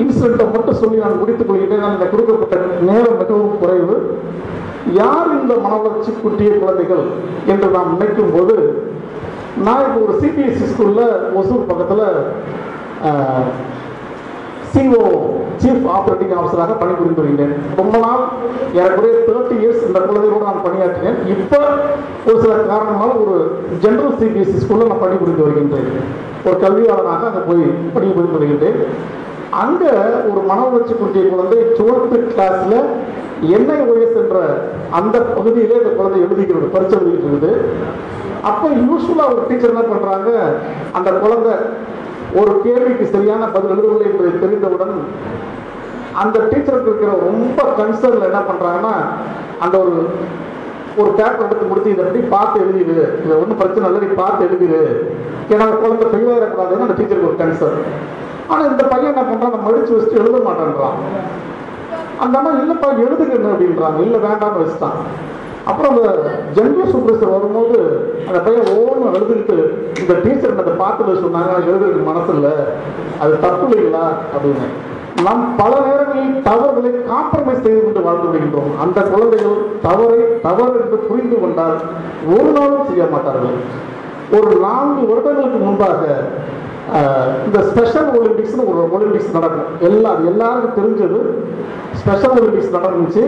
இன்சிடென்ட்டை மட்டும் சொல்லி நான் முடித்துக் கொள்கிறேன் நான் கொடுக்கப்பட்ட நேரம் மிகவும் குறைவு. யார் இந்த மனவளர்ச்சி குட்டிய குழந்தைகள் என்று நாம் நினைக்கும் போது நான் இப்போ ஒரு சிபிஎஸ்சி ஸ்கூலில் ஒசூர் பக்கத்தில் சிஓ சீஃப் ஆப்ரேட்டிங் ஆஃபீஸராக பணிபுரிந்து வருகிறேன் ரொம்ப நாள் எனக்குரிய தேர்ட்டி இயர்ஸ் இந்த குழந்தைகளோடு நான் பணியாற்றினேன். இப்போ ஒரு சில காரணங்களால் ஒரு ஜென்ரல் சிபிஎஸ்சி ஸ்கூலில் நான் பணிபுரிந்து வருகின்றேன். ஒரு கல்வியாளராக அங்கே போய் பணிபுரிந்து வருகின்றேன். அங்கே ஒரு மன உணர்ச்சி குன்றிய குழந்தை டுவெல்த்து கிளாஸில் என்ஐஓஎஸ் என்ற அந்த பகுதியிலே இந்த குழந்தை எழுதிக்கிறது பரிசு எழுதிக்கிட்டு இருக்குது அப்போ யூஸ்ஃபுல்லாக ஒரு டீச்சர் என்ன பண்ணுறாங்க அந்த குழந்தை ஒரு கேள்விக்கு சரியான பதில் எழுதவில்லை என்பதை தெரிந்தவுடன் அந்த டீச்சருக்கு இருக்கிற ரொம்ப கன்சர்ன்ல என்ன பண்ணுறாங்கன்னா அந்த ஒரு ஒரு பேப்பர் எடுத்து கொடுத்து இதை எப்படி பார்த்து எழுதிடு? இதை ஒன்றும் பிரச்சனை இல்லை நீ பார்த்து எழுதிடு. ஏன்னா குழந்தை குழந்தை ஃபெயிலாயிடக்கூடாதுன்னு அந்த டீச்சருக்கு ஒரு கன்சர்ன் ஆனால் இந்த பையன் என்ன பண்ணுறான் நம்ம மடிச்சு வச்சுட்டு எழுத மாட்டேன்றான். அந்த அம்மா இல்லைப்பா எழுதுக்கணும் அப்படின்றாங்க. இல்லை வேண்டாம்னு வச்சுட்டான். அப்புறம் அந்த ஜென்ம சூப்பர்வைசர் வரும்போது அந்த பையன் ஓன்னு எழுதுக்கிட்டு இந்த டீச்சர் அதை பார்த்துட்டு சொன்னாங்க எழுதுறதுக்கு மனசு இல்லை அது தப்பு இல்லைங்களா? அப்படின்னு. நாம் பல நேரங்களில் தவறுகளை காம்ப்ரமைஸ் செய்து கொண்டு வாழ்ந்து விடுகின்றோம் அந்த குழந்தைகள் தவறை தவறு என்று புரிந்து கொண்டால் ஒரு நாளும் செய்ய மாட்டார்கள். ஒரு நான்கு வருடங்களுக்கு முன்பாக இந்த ஸ்பெஷல் ஒலிம்பிக்ஸ்னு ஒரு ஒலிம்பிக்ஸ் நடக்கும். எல்லா அது எல்லாருக்கும் தெரிஞ்சது. ஸ்பெஷல் ஒலிம்பிக்ஸ் நடந்துச்சு.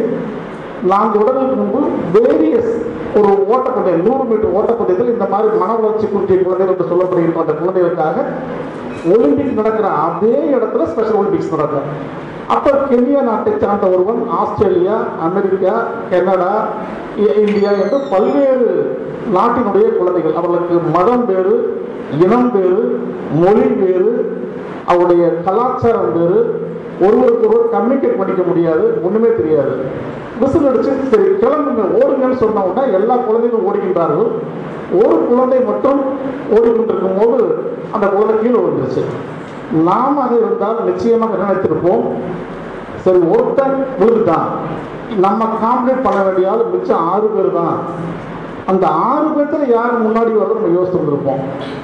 நான்கு உடலுக்கு முன்பு வேரியஸ் ஒரு ஓட்டப்பந்தயம் நூறு மீட்டர் ஓட்டப்பந்தயத்தில் இந்த மாதிரி மன வளர்ச்சி குன்றிய குழந்தைகள் என்று சொல்லப்படுகின்ற அந்த குழந்தைகளுக்காக ஒலிம்பிக் நடக்கிற அதே இடத்துல ஸ்பெஷல் ஒலிம்பிக்ஸ் நடக்கும். அப்போ கென்யா நாட்டை சார்ந்த ஒருவன் ஆஸ்திரேலியா அமெரிக்கா கனடா இந்தியா என்று பல்வேறு நாட்டினுடைய குழந்தைகள். அவர்களுக்கு மதம் வேறு இனம் வேறு மொழி வேறு அவருடைய கலாச்சாரம் வேறு. ஒருவருக்கு ஒருவர் கம்யூனிகேட் பண்ணிக்க முடியாது ஒன்றுமே தெரியாது. விசில் அடிச்சு சரி கிளம்புங்க ஓடுங்கன்னு சொன்ன உடனே எல்லா குழந்தைகளும் ஓடுகின்றார்கள். ஒரு குழந்தை மட்டும் ஓடிக்கொண்டிருக்கும் போது அந்த குழந்தை கீழே விழுந்துருச்சு. நாம இருந்தால் நிச்சயமாக நினைத்திருப்போம் சரி ஒருத்தன் விழுந்துட்டான் நம்ம காம்ப்ளீட் பண்ண வேண்டிய ஆள் மிச்சம் ஆறு பேர் தான். அந்த ஆறு பேர்த்துல யார் முன்னாடி வரதும் நம்ம யோசித்து வந்திருப்போம்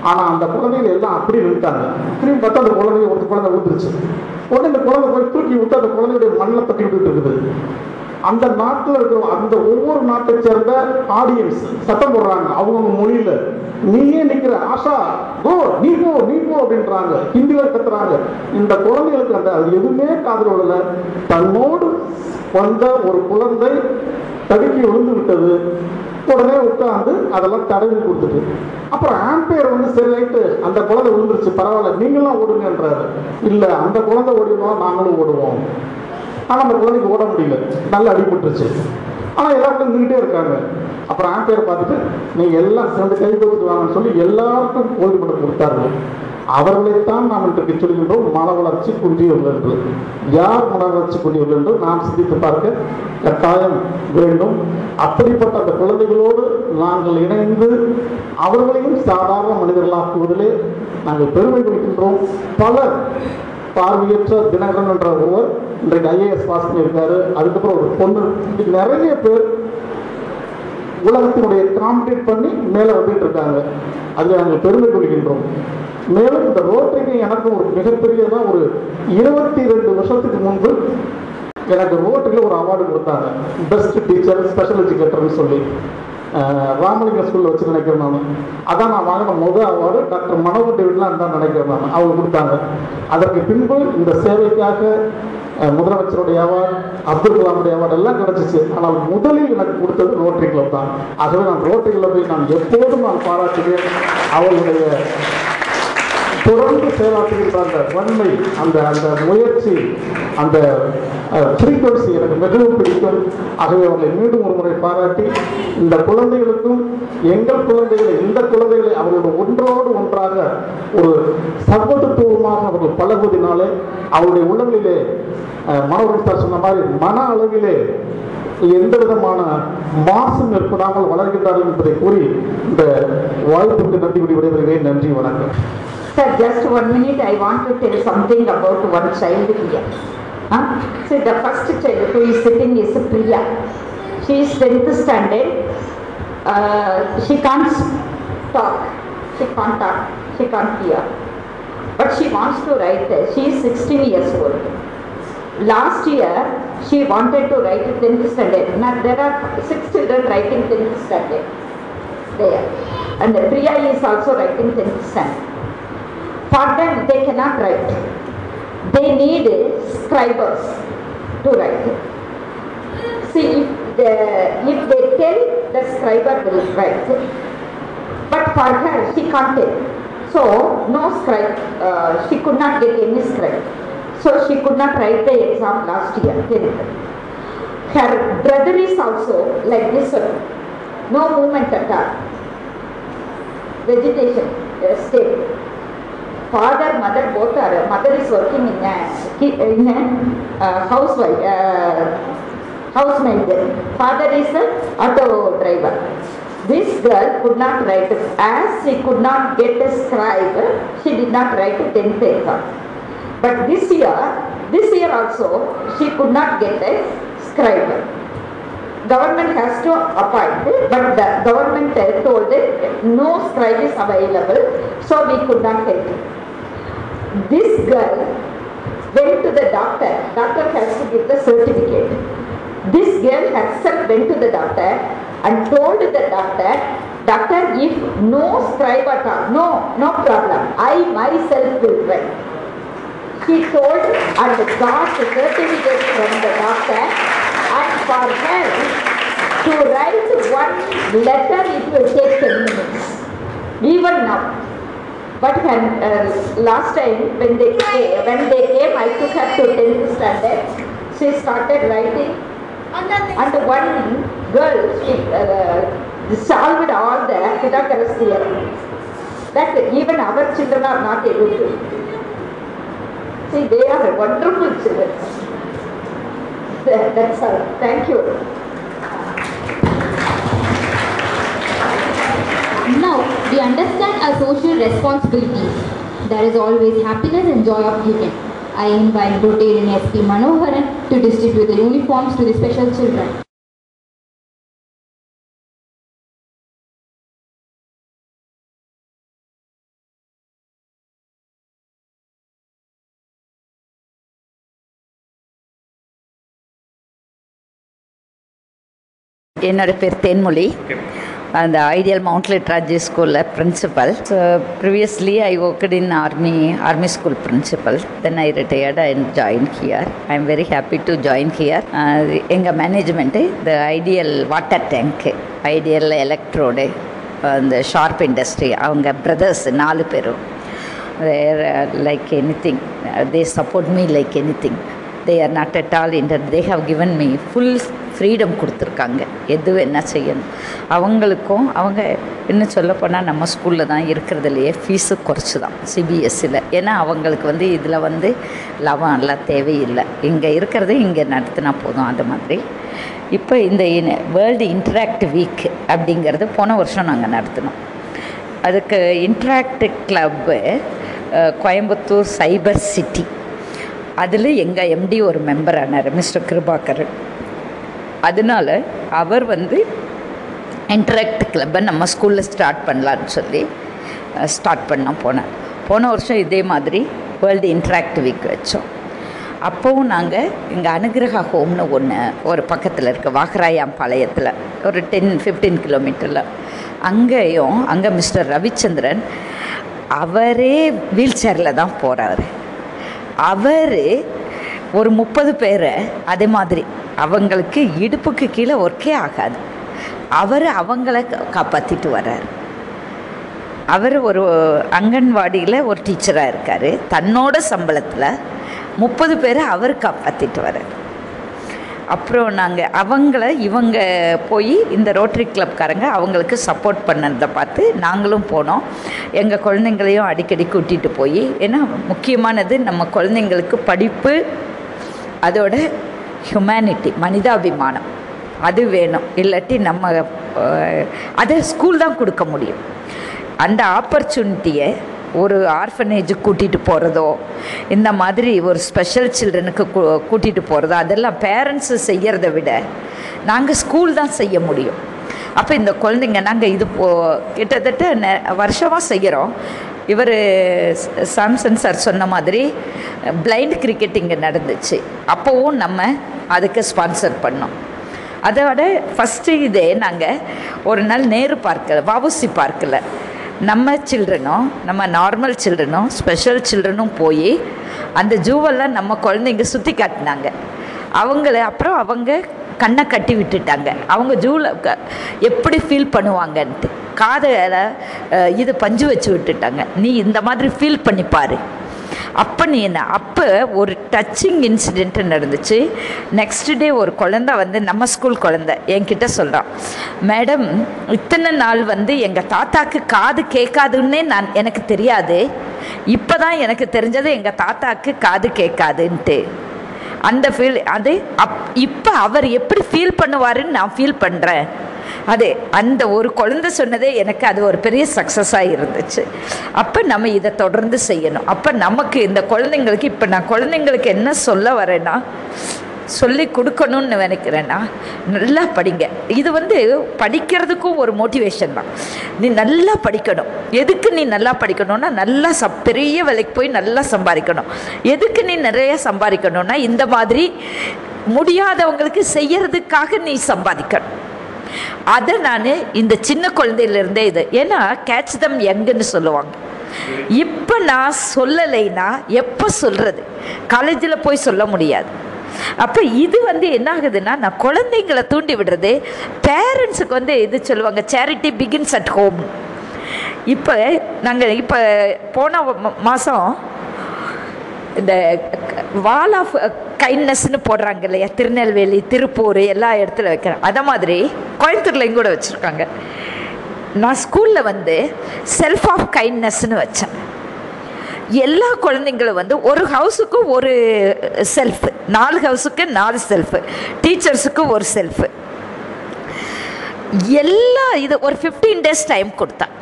ஆனால் அந்த குழந்தைகள் எல்லாம் அப்படி நின்றுட்டாங்க திரும்பி பார்த்தா அந்த குழந்தைய ஒரு குழந்தை விழுந்துருச்சு. உடனே இந்த குழந்தை போய் தூக்கி விட்டு அந்த குழந்தையுடைய மண்ணில் தட்டி விட்டுட்டு இருக்குது. அந்த நாட்டில் இருக்கிற அந்த ஒவ்வொரு நாட்டை சேர்ந்த ஆடியன்ஸ் சத்தம் போடுறாங்க. அவங்கவுங்க மொழியில நீயே நிக்கிற ஆஷா கோ நீ போ நீ போ அப்படின்றாங்க. ஹிந்தியில கத்துறாங்க. இந்த குழந்தைகளுக்கு அந்த அது எதுவுமே காதல் விடல தன்னோடு வந்த ஒரு குழந்தை தடுக்கி விழுந்து விட்டது. உடனே உட்காந்து அதெல்லாம் தடவி கொடுத்துட்டு. அப்புறம் ஆம்பையர் வந்து சரி ரைட்டு அந்த குழந்தை விழுந்துருச்சு பரவாயில்ல நீங்களாம் ஓடுங்கன்றாரு. இல்லை அந்த குழந்தை ஓடினோம் நாங்களும் ஓடுவோம். ஆனால் அந்த குழந்தைக்கு ஓட முடியல. நல்லா அடிபட்டுருச்சு ஆனால் எல்லாருக்கும் நின்றுட்டே இருக்காங்க. அப்புறம் ஆம்பையர் பார்த்துட்டு நீங்கள் எல்லாம் சிறந்த கை கொடுத்து வாங்கன்னு சொல்லி எல்லாருக்கும் ஓய்வு படம் கொடுத்தார்கள். அவர்களைத்தான் நாம் இன்றைக்கு சொல்கின்றோம் மன வளர்ச்சி குன்றியவர்கள் என்று யார் மன வளர்ச்சி குன்றியவர்கள் என்று நாம் சிந்தித்து பார்க்க கட்டாயம் வேண்டும். அப்படிப்பட்ட அந்த குழந்தைகளோடு நாங்கள் இணைந்து அவர்களையும் சாதாரண மனிதர்களாக்குவதிலே நாங்கள் பெருமை கொள்கின்றோம். பலர் பார்வையற்ற தினகரன் என்ற ஒருவர் இன்றைக்கு ஐஏஎஸ் பாஸ் பண்ணியிருக்காரு. அதுக்கப்புறம் ஒரு பொண்ணு. இப்படி நிறைய பேர் உலகத்தினுடைய காம்பீட் பண்ணி மேலே வந்துட்டு இருக்காங்க அதில் நாங்கள் பெருமை கொள்கின்றோம். மேலும் இந்த ரோட்டரிக்கு எனக்கு ஒரு மிகப்பெரியதாக ஒரு இருபத்தி ரெண்டு வருஷத்துக்கு முன்பு எனக்கு ரோட்டரியில் ஒரு அவார்டு கொடுத்தாங்க. பெஸ்ட் டீச்சர் ஸ்பெஷல் எஜுகேட்டர்னு சொல்லி. ராமலிங்க ஸ்கூலில் வச்சு நினைக்கிறேன் நான். அதான் நான் வாங்கின முதல் அவார்டு டாக்டர் மனோகர் டேவிட்லாம் தான் நினைக்கிறேன் நான். அவங்க கொடுத்தாங்க. அதற்கு பின்பு இந்த சேவைக்காக முதலமைச்சருடைய அவார்டு அப்துல் கலாமுடைய அவார்டு எல்லாம் கிடைச்சிச்சு. ஆனால் முதலில் எனக்கு கொடுத்தது ரோட்டரி கிளப் தான். ஆகவே நான் ரோட்டரி கிளப்பை நான் எப்போதும் நான் பாராட்டுவேன் அவர்களுடைய தொடர்ந்து செயலாற்றுகின்ற அந்த வன்மை அந்த அந்த முயற்சி அந்த ஃப்ரீக்வன்சி எனக்கு மிகவும் பிடிக்கும் ஆகவே அவர்களை மீண்டும் ஒரு முறை பாராட்டி இந்த குழந்தைகளுக்கும் எங்கள் குழந்தைகளை இந்த குழந்தைகளை அவர்களோட ஒன்றோடு ஒன்றாக ஒரு சர்வதத்துவமாக அவர்கள் பழகுவதினாலே அவருடைய உள்ளங்களிலே அஹ், மனோரன் சார் சொன்ன மாதிரி மன அளவிலே எந்த விதமான மாசும் ஏற்படாமல் வளர்கின்றார்கள் என்பதை கூறி இந்த வாய்ப்புக்கு நன்றி விடைபெறுகிறேன். நன்றி வணக்கம். Sir, just one minute, I want to tell something about one child here. Huh? See, the first child who is sitting is Priya. She is 10th standard. Uh, she can't talk. She can't talk. She can't hear. But she wants to write. She is 16 years old. Last year, she wanted to write 10th standard. Now, there are six children writing 10th standard there. And Priya is also writing 10th standard. For them, they cannot write. They need scribers to write. See, if, the, if they tell, the scriber will write. But for her, she can't tell. So, no scribe, uh, she could not get any scribe. So, she could not write the exam last year, 10th. Her brother is also like this one. No movement at all. Vegetation uh, state. Father, mother both are. Mother is working in a, in a uh, housewife, uh, housemaid. Father is a auto driver. This girl could not write. As she could not get a scribe, she did not write a 10th exam. But this year, this year also, she could not get a scribe government has to appoint, but the government told it no scribe is available, so we could not help. This girl went to the doctor. Doctor has to give the certificate. This girl herself went to the doctor and told the doctor, doctor, if no scribe at all, no, no problem. I myself will write. She told and got the certificate from the doctor and for her to write one letter it will take 10 minutes. Even now. But when, uh, last time when they, came, when they came, I took her to 10th standard. She started writing and the one girl, she uh, solved all the Pythagoras theorem. That even our children are not able to. See, they are wonderful children. That's all. Thank you. Now, we understand our social responsibilities. There is always happiness and joy of giving. I invite Rotarian SP Manoharan to distribute the uniforms to the special children. என்னோட பேர் தேன்மொழி அந்த ideal mount Litera Zee ஸ்கூலில் principal so previously I worked in army army school principal then I retired and join here I am very happy to join here எங்கள் management the ideal water tank ideal electrode அந்த sharp industry அவங்க brothers நாலு பேரும். Like any thing they support me like any thing they are not at all inter they have given me full freedom கொடுத்துருக்காங்க. எது என்ன செய்யணும். அவங்களுக்கும் அவங்க இன்னும் சொல்லப்போனால் நம்ம ஸ்கூலில் தான் இருக்கிறதுலையே ஃபீஸு குறைச்சி தான் சிபிஎஸ்சியில் ஏன்னா அவங்களுக்கு வந்து இதில் வந்து லவம் எல்லாம் தேவையில்லை. இங்கே இருக்கிறது இங்கே நடத்தினா போதும் அந்த மாதிரி. இப்போ இந்த வேர்ல்டு இன்ட்ராக்ட் வீக் அப்படிங்கிறது போன வருஷம் நாங்கள் நடத்தினோம். அதுக்கு interact club Coimbatore cyber city அதில் எங்கள் எம்டி ஒரு மெம்பர் ஆனார் மிஸ்டர் கிருபாகர். அதனால அவர் வந்து இன்டராக்ட் கிளப்பை நம்ம ஸ்கூலில் ஸ்டார்ட் பண்ணலான்னு சொல்லி ஸ்டார்ட் பண்ண போனேன் போன வருஷம் இதே மாதிரி வேர்ல்டு இன்ட்ராக்ட் வீக் வச்சோம். அப்போவும் நாங்கள் எங்கள் அனுகிரகா ஹோம்னு ஒன்று ஒரு பக்கத்தில் இருக்க வாகராயாம் பாளையத்தில் ஒரு டென் ஃபிஃப்டீன் கிலோமீட்டரில் அங்கேயும் அங்கே மிஸ்டர் ரவிச்சந்திரன் அவரே வீல் சேரில் தான் போகிறாரு அவர் ஒரு முப்பது பேரை அதே மாதிரி அவங்களுக்கு இடுப்புக்கு கீழே ஒர்க்கே ஆகாது. அவர் அவங்கள காப்பாற்றிட்டு வர்றார். அவர் ஒரு அங்கன்வாடியில் ஒரு டீச்சராக இருக்கார். தன்னோட சம்பளத்தில் முப்பது பேரை அவர் காப்பாற்றிட்டு வர்றார். அப்புறம் நாங்கள் அவங்கள இவங்க போய் இந்த ரோட்டரி கிளப்காரங்க அவங்களுக்கு சப்போர்ட் பண்ணதை பார்த்து நாங்களும் போனோம். எங்கள் குழந்தைங்களையும் அடிக்கடி கூட்டிகிட்டு போய். ஏன்னா முக்கியமானது நம்ம குழந்தைங்களுக்கு படிப்பு அதோட ஹியூமனிட்டி மனிதாபிமானம். அது வேணும். இல்லாட்டி நம்ம அதை ஸ்கூல் தான் கொடுக்க முடியும். அந்த ஆப்பர்ச்சுனிட்டியை ஒரு ஆர்ஃபனேஜுக்கு கூட்டிகிட்டு போகிறதோ இந்த மாதிரி ஒரு ஸ்பெஷல் சில்ட்ரனுக்கு கூட்டிகிட்டு போகிறதோ அதெல்லாம் பேரண்ட்ஸு செய்கிறத விட நாங்கள் ஸ்கூல் தான் செய்ய முடியும். அப்போ இந்த குழந்தைங்க நாங்கள் இது போ கிட்டத்தட்ட நெ வருஷமாக செய்கிறோம் இவர் சாம்சன் சார் சொன்ன மாதிரி பிளைண்ட் கிரிக்கெட் இங்கே நடந்துச்சு. அப்போவும் நம்ம அதுக்கு ஸ்பான்சர் பண்ணோம். அதோட ஃபஸ்ட்டு இதே நாங்கள் ஒரு நாள் நேரு பார்க்கல வவுசி பார்க்கில் நம்ம சில்ட்ரனும் நம்ம நார்மல் சில்ட்ரனும் ஸ்பெஷல் சில்ட்ரனும் போய் அந்த ஜூவெல்லாம் நம்ம குழந்தைங்க சுற்றி காட்டினாங்க. அவங்கள அப்புறம் அவங்க கண்ணை கட்டி விட்டுட்டாங்க. அவங்க ஜூவில் எப்படி ஃபீல் பண்ணுவாங்கன்ட்டு. காதை இதை இது பஞ்சு வச்சு விட்டுட்டாங்க. நீ இந்த மாதிரி ஃபீல் பண்ணி பாரு. அப்போ நீ என்ன? அப்போ ஒரு டச்சிங் இன்சிடெண்ட் நடந்துச்சு. நெக்ஸ்ட் டே ஒரு குழந்த வந்து நம்ம ஸ்கூல் குழந்த என்கிட்ட சொல்கிறான் மேடம் இத்தனை நாள் வந்து எங்கள் தாத்தாக்கு காது கேட்காதுன்னே நான் எனக்கு தெரியாது. இப்போ தான் எனக்கு தெரிஞ்சது எங்கள் தாத்தாக்கு காது கேட்காதுன்ட்டு. அந்த ஃபீல் அது அப் இப்போ அவர் எப்படி ஃபீல் பண்ணுவாருன்னு நான் ஃபீல் பண்ணுறேன் அது அந்த ஒரு குழந்தை சொன்னதே எனக்கு அது ஒரு பெரிய சக்ஸஸாக இருந்துச்சு. அப்போ நம்ம இதை தொடர்ந்து செய்யணும். அப்போ நமக்கு இந்த குழந்தைங்களுக்கு இப்போ நான் குழந்தைங்களுக்கு என்ன சொல்ல வரேன்னா சொல்லி கொடுக்கணும்னு நினைக்கிறேன்னா நல்லா படிங்க. இது வந்து படிக்கிறதுக்கும் ஒரு மோட்டிவேஷன் தான். நீ நல்லா படிக்கணும். எதுக்கு நீ நல்லா படிக்கணும்னா நல்லா ச பெரிய வேலைக்கு போய் நல்லா சம்பாதிக்கணும். எதுக்கு நீ நிறைய சம்பாதிக்கணும்னா இந்த மாதிரி முடியாதவங்களுக்கு செய்யறதுக்காக நீ சம்பாதிக்கணும். அதை நான் இந்த சின்ன குழந்தையிலேருந்தே இது. ஏன்னா கேட்ச் தம் யங்குன்னு சொல்லுவாங்க. இப்போ நான் சொல்லலைன்னா எப்போ சொல்கிறது காலேஜில் போய் சொல்ல முடியாது. அப்போ இது வந்து என்ன ஆகுதுன்னா நான் குழந்தைங்களை தூண்டி விடுறது பேரண்ட்ஸுக்கு வந்து இது சொல்லுவாங்க சேரிட்டி பிகின்ஸ் அட் ஹோம் இப்போ நாங்கள் இப்போ போன மாதம் இந்த வால் ஆஃப் கைண்ட்னஸ்னு போடுறாங்க இல்லையா? திருநெல்வேலி திருப்பூர் எல்லா இடத்துல வைக்கிறேன். அதை மாதிரி கோயம்புத்தூர்லையும் கூட வச்சுருக்காங்க. நான் ஸ்கூலில் வந்து செல்ஃப் ஆஃப் கைண்ட்னஸ்னு வச்சேன். எல்லா குழந்தைங்களும் வந்து ஒரு ஹவுஸுக்கு ஒரு செல்ஃப் நாலு ஹவுஸுக்கு நாலு செல்ஃபு டீச்சர்ஸுக்கு ஒரு செல்ஃபு எல்லா இது ஒரு ஃபிஃப்டீன் டேஸ் டைம் கொடுத்தேன்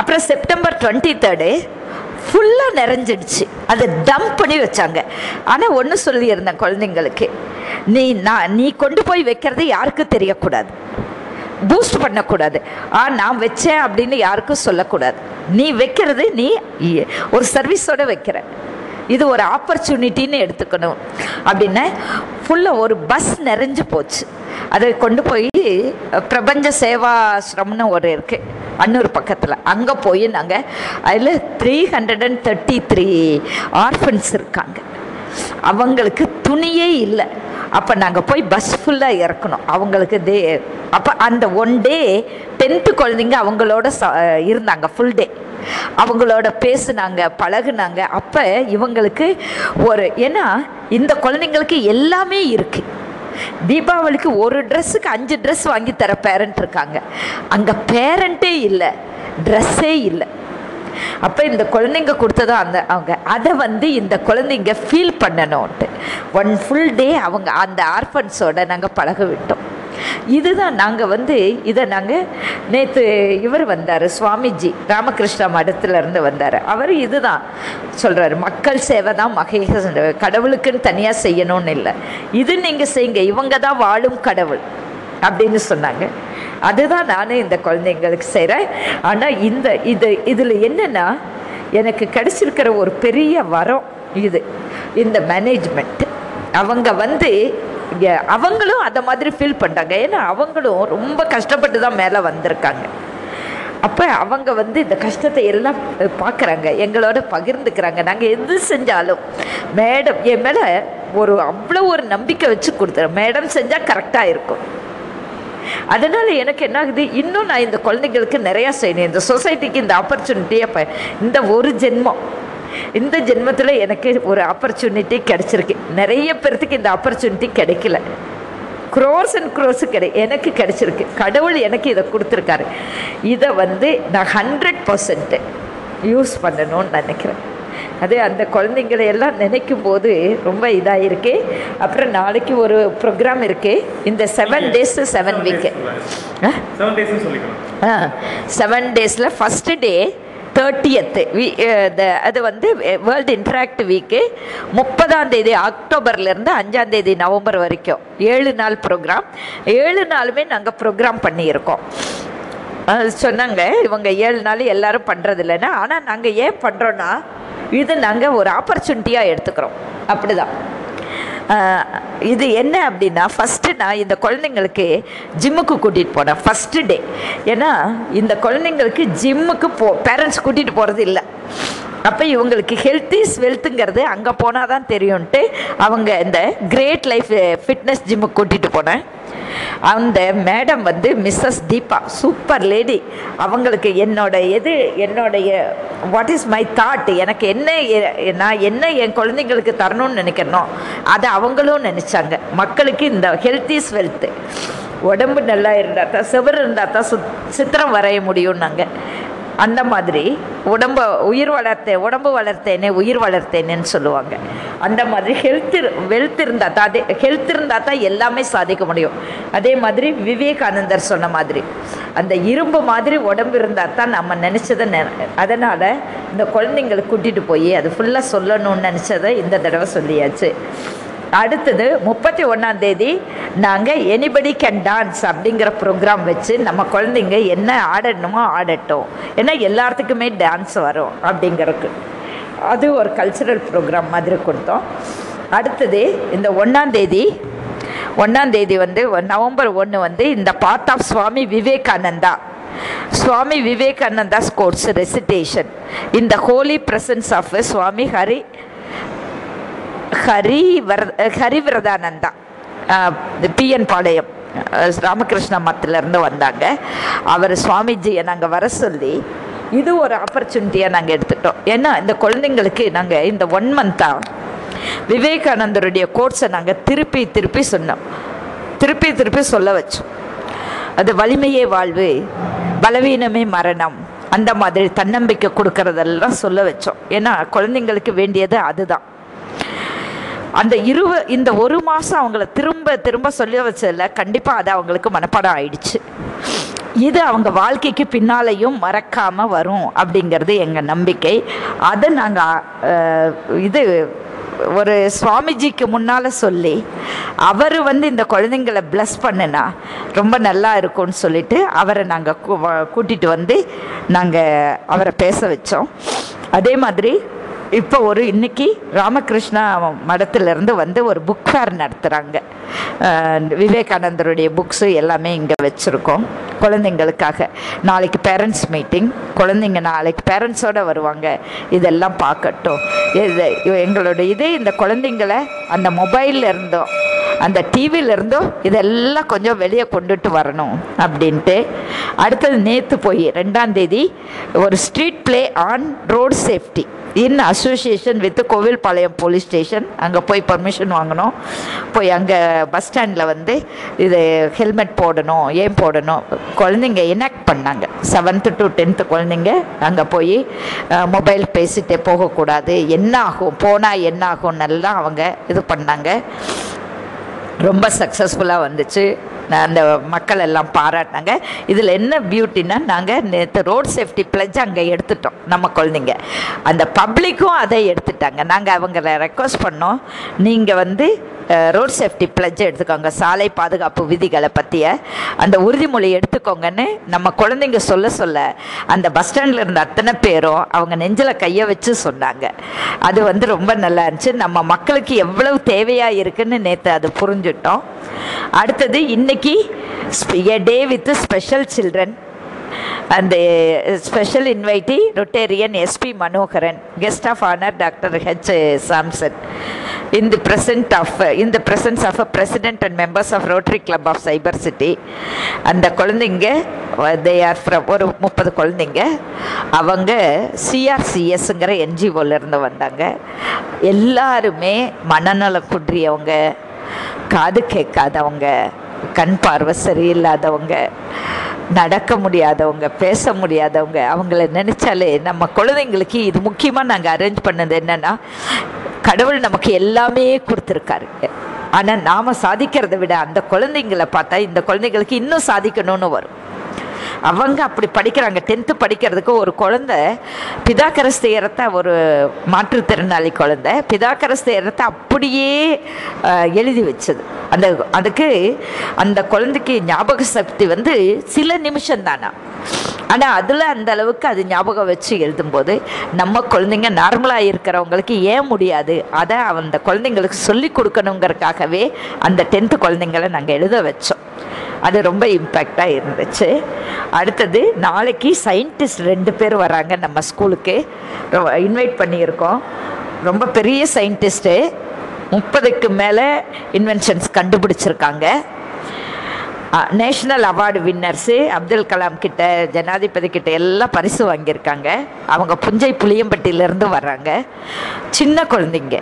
அப்புறம் செப்டம்பர் டுவெண்ட்டி தேர்டு ஃபுல்லாக நிறைஞ்சிடுச்சு. அதை டம்ப் பண்ணி வச்சாங்க. ஆனால் ஒன்று சொல்லியிருந்தேன் குழந்தைங்களுக்கு. நீ நான் நீ கொண்டு போய் வைக்கிறது யாருக்கும் தெரியக்கூடாது. பூஸ்ட் பண்ணக்கூடாது. ஆ நான் வச்சேன் அப்படின்னு யாருக்கும் சொல்லக்கூடாது. நீ வைக்கிறது நீ இ- ஒரு சர்வீஸோடு வைக்கிற. இது ஒரு ஆப்பர்ச்சுனிட்டின்னு எடுத்துக்கணும். அப்படின்னு ஃபுல்லாக ஒரு பஸ் நிறைஞ்சு போச்சு. அதை கொண்டு போய் பிரபஞ்ச சேவாசிரம்னு ஒரு இருக்குது அன்னூர் பக்கத்தில். அங்கே போய் நாங்கள் அதில் three hundred and thirty three orphans இருக்காங்க. அவங்களுக்கு துணியே இல்லை. அப்போ நாங்கள் போய் பஸ் ஃபுல்லாக இறக்கணும். அவங்களுக்கு தே அப்போ அந்த ஒன் டே டென்த்து குழந்தைங்க அவங்களோட ச இருந்தாங்க ஃபுல் டே அவங்களோட பேசுனாங்க பழகுனாங்க. அப்போ இவங்களுக்கு ஒரு ஏன்னா இந்த குழந்தைங்களுக்கு எல்லாமே இருக்குது தீபாவளிக்கு ஒரு ட்ரெஸ்ஸுக்கு அஞ்சு ட்ரெஸ் வாங்கி தர பேரண்ட் இருக்காங்க. அங்கே பேரண்ட்டே இல்லை ட்ரெஸ்ஸே இல்லை. அப்போ இந்த குழந்தைங்க கொடுத்ததோ அந்த அவங்க. அதை வந்து இந்த குழந்தைங்க ஃபீல் பண்ணணும்ட்டு ஒன் ஃபுல் டே அவங்க அந்த ஆர்ஃபன்ஸோட நாங்கள் பழக விட்டோம். இதுதான் நாங்கள் வந்து இதை நாங்கள் நேற்று இவர் வந்தார் சுவாமிஜி ராமகிருஷ்ணா மடத்துல இருந்து வந்தார். அவர் இதுதான் சொல்கிறாரு மக்கள் சேவை தான் மகேக கடவுளுக்குன்னு தனியாக செய்யணும்னு இல்லை. இது நீங்கள் செய்யுங்க இவங்க தான் வாழும் கடவுள் அப்படின்னு சொன்னாங்க. அதுதான் நானும் இந்த குழந்தைங்களுக்கு செய்கிறேன் ஆனால் இந்த இது இதில் என்னென்னா எனக்கு கிடச்சிருக்கிற ஒரு பெரிய வரம் இது இந்த மேனேஜ்மெண்ட் அவங்க வந்து அவங்களும் அதை மாதிரி ஃபீல் பண்ணிட்டாங்க. ஏன்னா அவங்களும் ரொம்ப கஷ்டப்பட்டு தான் மேலே வந்திருக்காங்க. அப்போ அவங்க வந்து இந்த கஷ்டத்தை எல்லாம் பார்க்குறாங்க எங்களோட பகிர்ந்துக்கிறாங்க. நாங்கள் எது செஞ்சாலும் மேடம் என் மேலே ஒரு அவ்வளோ ஒரு நம்பிக்கை வச்சு கொடுத்துறேன். மேடம் செஞ்சால் கரெக்டாக இருக்கும். அதனால் எனக்கு என்ன ஆகுது? இன்னும் நான் இந்த குழந்தைங்களுக்கு நிறையா செய்யணும். இந்த சொசைட்டிக்கு இந்த ஆப்பர்ச்சுனிட்டியை இப்போ இந்த ஒரு ஜென்மம். இந்த ஜென்மத்தில் எனக்கு ஒரு ஆப்பர்ச்சுனிட்டி கிடச்சிருக்கு. நிறைய பேர்த்துக்கு இந்த ஆப்பர்ச்சுனிட்டி கிடைக்கல. க்ரோஸ் அண்ட் க்ரோஸு கிடை எனக்கு கிடைச்சிருக்கு. கடவுள் எனக்கு இதை கொடுத்துருக்காரு. இதை வந்து நான் ஹண்ட்ரட் பர்சன்ட்டு யூஸ் பண்ணணும்னு நினைக்கிறேன். அது அந்த குழந்தைங்களை எல்லாம் நினைக்கும் போது ரொம்ப இதாக இருக்கு அப்புறம் நாளைக்கு ஒரு ப்ரோக்ராம் இருக்கு. இந்த seven days seven week seven சொல்லிக்கலாம். செவன் டேஸில் first day thirtieth we uh, அது வந்து வேர்ல்டு இன்ட்ராக்ட் வீக்கு முப்பதாம் தேதி அக்டோபர்லேருந்து அஞ்சாம் தேதி நவம்பர் வரைக்கும். ஏழு நாள் ப்ரோக்ராம் ஏழு நாளுமே நாங்கள் ப்ரோக்ராம் பண்ணியிருக்கோம். சொன்னாங்க இவங்க ஏழு நாள் எல்லாரும் பண்ணுறது இல்லைன்னா ஆனால் நாங்கள் ஏன் பண்ணுறோன்னா இது நாங்கள் ஒரு ஆப்பர்ச்சுனிட்டியாக எடுத்துக்கிறோம். அப்படிதான். இது என்ன அப்படின்னா ஃபஸ்ட்டு நான் இந்த குழந்தைங்களுக்கு ஜிம்முக்கு கூட்டிகிட்டு போனேன் ஃபஸ்ட்டு டே ஏன்னா இந்த குழந்தைங்களுக்கு ஜிம்முக்கு போ பேரண்ட்ஸ் கூட்டிகிட்டு போகிறது இல்லை. அப்போ இவங்களுக்கு ஹெல்த் இஸ் வெல்த்துங்கிறது அங்கே போனால் தான் தெரியும்ன்ட்டு அவங்க இந்த கிரேட் லைஃப் ஃபிட்னஸ் ஜிம்முக்கு கூட்டிகிட்டு போனேன். அந்த மேடம் வந்து மிஸ்ஸஸ் தீபா சூப்பர் லேடி அவங்களுக்கு என்னோட எது என்னுடைய வாட் இஸ் மை தாட் எனக்கு என்ன நான் என்ன என் குழந்தைங்களுக்கு தரணும்னு நினைக்கிறனோ அதை அவங்களும் நினச்சாங்க. மக்களுக்கு இந்த ஹெல்த் இஸ் வெல்த்து உடம்பு நல்லா இருந்தால் தான் செவர் இருந்தால் தான் சுத் சித்திரம் வரைய முடியும்னாங்க. அந்த மாதிரி உடம்ப உயிர் வளர்த்தேன் உடம்பு வளர்த்தேனே உயிர் வளர்த்தேனேன்னு சொல்லுவாங்க. அந்த மாதிரி ஹெல்த் வெல்த் இருந்தால் தான் அதே ஹெல்த் இருந்தால் தான் எல்லாமே சாதிக்க முடியும். அதே மாதிரி விவேகானந்தர் சொன்ன மாதிரி அந்த இரும்பு மாதிரி உடம்பு இருந்தால் தான் நம்ம நினச்சதை நெ அதனால் இந்த குழந்தைங்களை கூட்டிகிட்டு போய் அது ஃபுல்லாக சொல்லணும்னு நினச்சதை இந்த தடவை சொல்லியாச்சு. அடுத்தது முப்பத்தி ஒன்றாம் தேதி நாங்கள் எனிபடி கேன் டான்ஸ் அப்படிங்கிற ப்ரோக்ராம் வச்சு நம்ம குழந்தைங்க என்ன ஆடணுமோ ஆடட்டும். ஏன்னா எல்லாத்துக்குமே டான்ஸ் வரும் அப்படிங்கிறதுக்கு. அது ஒரு கல்ச்சுரல் ப்ரோக்ராம் மாதிரி கொடுத்தோம். அடுத்தது இந்த ஒன்றாம் தேதி ஒன்றாம் தேதி வந்து நவம்பர் ஒன்று வந்து இந்த part of Swami Vivekananda Swami Vivekananda quotes recitation இந்த holy presence of Swami Hari Hari Harivratananda P N Palayam. Ramakrishna மத்திலேருந்து வந்தாங்க. அவர் சுவாமிஜியை நாங்கள் வர சொல்லி இது ஒரு ஆப்பர்ச்சுனிட்டியாக நாங்கள் எடுத்துட்டோம். ஏன்னா இந்த குழந்தைங்களுக்கு நாங்கள் இந்த ஒன் மந்த்தாக விவேகானந்தருடைய கோர்ஸை நாங்கள் திருப்பி திருப்பி சொன்னோம். திருப்பி திருப்பி சொல்ல வச்சோம். அது வலிமையே வாழ்வு பலவீனமே மரணம் அந்த மாதிரி தன்னம்பிக்கை கொடுக்கறதெல்லாம் சொல்ல வச்சோம். ஏன்னா குழந்தைங்களுக்கு வேண்டியது அதுதான். அந்த இருவ இந்த ஒரு மாதம் அவங்கள திரும்ப திரும்ப சொல்ல வச்சதில் கண்டிப்பாக அது அவங்களுக்கு மனப்பாடம் ஆயிடுச்சு. இது அவங்க வாழ்க்கைக்கு பின்னாலையும் மறக்காமல் வரும் அப்படிங்கிறது எங்கள் நம்பிக்கை. அதை நாங்கள் இது ஒரு சுவாமிஜிக்கு முன்னால் சொல்லி அவர் வந்து இந்த குழந்தைங்களை ப்ளஸ் பண்ணுனா ரொம்ப நல்லா இருக்கும்னு சொல்லிட்டு அவரை நாங்கள் கூட்டிகிட்டு வந்து நாங்கள் அவரை பேச வச்சோம். அதே மாதிரி இப்போ ஒரு இன்னைக்கு ராமகிருஷ்ணா மடத்திலிருந்து வந்து ஒரு புக் ஃபேர் நடத்துகிறாங்க விவேகானந்தருடைய புக்ஸு எல்லாமே இங்கே வச்சுருக்கோம். குழந்தைங்களுக்காக. நாளைக்கு பேரண்ட்ஸ் மீட்டிங் குழந்தைங்க நாளைக்கு பேரண்ட்ஸோடு வருவாங்க. இதெல்லாம் பார்க்கட்டும். இது எங்களோட இதே இந்த குழந்தைங்கள அந்த மொபைலில் இருந்தோம். அந்த டிவியில இருந்தும் இதெல்லாம் கொஞ்சம் வெளியே கொண்டுட்டு வரணும் அப்படின்ட்டு. அடுத்தது நேற்று போய் ரெண்டாம் தேதி ஒரு street play on road safety in association with Kovilpalayam police station அங்கே போய் பர்மிஷன் வாங்கினோம் போய் அங்கே பஸ் ஸ்டாண்டில் வந்து இது ஹெல்மெட் போடணும் ஏன் போடணும்? குழந்தைங்க எனாக்ட் பண்ணாங்க. செவன்த்து டு டென்த்து குழந்தைங்க அங்கே போய் மொபைல் பேசிகிட்டே போகக்கூடாது. என்ன ஆகும் போனால் என்ன ஆகும்னெல்லாம் அவங்க இது பண்ணாங்க. ரொம்ப சக்ஸஸ்ஃபுல்லாக வந்துச்சு. அந்த மக்கள் எல்லாம் பாராட்டினாங்க. இதில் என்ன பியூட்டின்னா நாங்கள் நேற்று ரோட் சேஃப்டி பிளட்ஜ் அங்கே எடுத்துட்டோம் நம்ம குழந்தைங்க. அந்த பப்ளிக்கும் அதை எடுத்துட்டாங்க. நாங்கள் அவங்கள ரெக்வஸ்ட் பண்ணோம். நீங்கள் வந்து ரோட் சேஃப்டி பிளட்ஜ் எடுத்துக்கோங்க. சாலை பாதுகாப்பு விதிகளை பற்றிய அந்த உறுதிமொழி எடுத்துக்கோங்கன்னு நம்ம குழந்தைங்க சொல்ல சொல்ல அந்த பஸ் ஸ்டாண்டில் இருந்த அத்தனை பேரும் அவங்க நெஞ்சில் கையை வச்சு சொன்னாங்க. அது வந்து ரொம்ப நல்லா இருந்துச்சு. நம்ம மக்களுக்கு எவ்வளவு தேவையாக இருக்குன்னு நேற்று அது புரிஞ்சுட்டோம். அடுத்தது இன்னைக்கு a day with special children அந்த special invitee rotarian SP Manoharan guest of honour doctor H Samson இந்த the present of in the presence of a president and members of rotary club of cyber city அந்த குழந்தைங்க they are from ஒரு முப்பது குழந்தைங்க அவங்க சிஆர்சிஎஸ்ங்கிற என்ஜிஓலேருந்து வந்தாங்க எல்லாருமே மனநலம் குன்றியவங்க காது கேட்காதவங்க கண் பார்வை சரியில்லாதவங்க நடக்க முடியாதவங்க பேச முடியாதவங்க அவங்கள நினச்சாலே நம்ம குழந்தைங்களுக்கு இது முக்கியமாக நாங்கள் அரேஞ்ச் பண்ணது என்னென்னா கடவுள் நமக்கு எல்லாமே கொடுத்துருக்காரு. ஆனால் நாம் சாதிக்கிறத விட அந்த குழந்தைங்களை பார்த்தா இந்த குழந்தைங்களுக்கு இன்னும் சாதிக்கணும்னு வரும். அவங்க அப்படி படிக்கிறாங்க. டென்த்து படிக்கிறதுக்கு ஒரு குழந்தை பிதாக்கரஸ் தேரத்தை ஒரு மாற்றுத்திறனாளி குழந்தை பிதாக்கரஸ் தேரத்தை அப்படியே எழுதி வச்சது. அந்த அதுக்கு அந்த குழந்தைக்கு ஞாபக சக்தி வந்து சில நிமிஷம் தானா ஆனால் அதில் அந்த அளவுக்கு அது ஞாபகம் வச்சு எழுதும்போது நம்ம குழந்தைங்க நார்மலாக இருக்கிறவங்களுக்கு ஏன் முடியாது? அதை அந்த குழந்தைங்களுக்கு சொல்லி கொடுக்கணுங்கிறதுக்காகவே அந்த டென்த்து குழந்தைங்களை நாங்கள் எழுத வச்சோம். அது ரொம்ப இம்பேக்டாக இருந்துச்சு. அடுத்தது நாளைக்கு சயின்டிஸ்ட் ரெண்டு பேர் வராங்க நம்ம ஸ்கூலுக்கு. இன்வைட் பண்ணியிருக்கோம். ரொம்ப பெரிய சயின்டிஸ்ட்டு முப்பதுக்கு மேலே இன்வென்ஷன்ஸ் கண்டுபிடிச்சிருக்காங்க. National award winners Abdul Kalam கிட்ட ஜனாதிபதி கிட்ட எல்லாம் பரிசு வாங்கியிருக்காங்க. அவங்க புஞ்சை புளியம்பட்டியிலேருந்து வர்றாங்க. சின்ன குழந்தைங்க.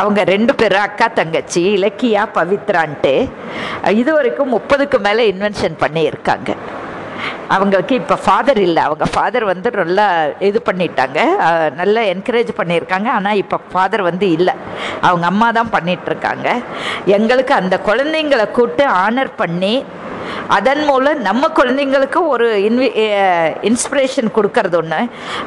அவங்க ரெண்டு பேரும் அக்கா தங்கச்சி இலக்கியா பவித்ரான்ட்டு இது வரைக்கும் முப்பதுக்கு மேலே இன்வென்ஷன் பண்ணியிருக்காங்க. அவங்களுக்கு இப்போ ஃபாதர் இல்லை. அவங்க ஃபாதர் வந்து நல்லா இது பண்ணிட்டாங்க. நல்லா என்கரேஜ் பண்ணியிருக்காங்க. ஆனால் இப்போ ஃபாதர் வந்து இல்லை. அவங்க அம்மா தான் பண்ணிகிட்ருக்காங்க எங்களுக்கு அந்த குழந்தைங்களை கூப்பிட்டு ஆனர் பண்ணி அதன் மூலம் நம்ம குழந்தைங்களுக்கு ஒரு இன்வி இன்ஸ்பிரேஷன் கொடுக்கறது ஒன்று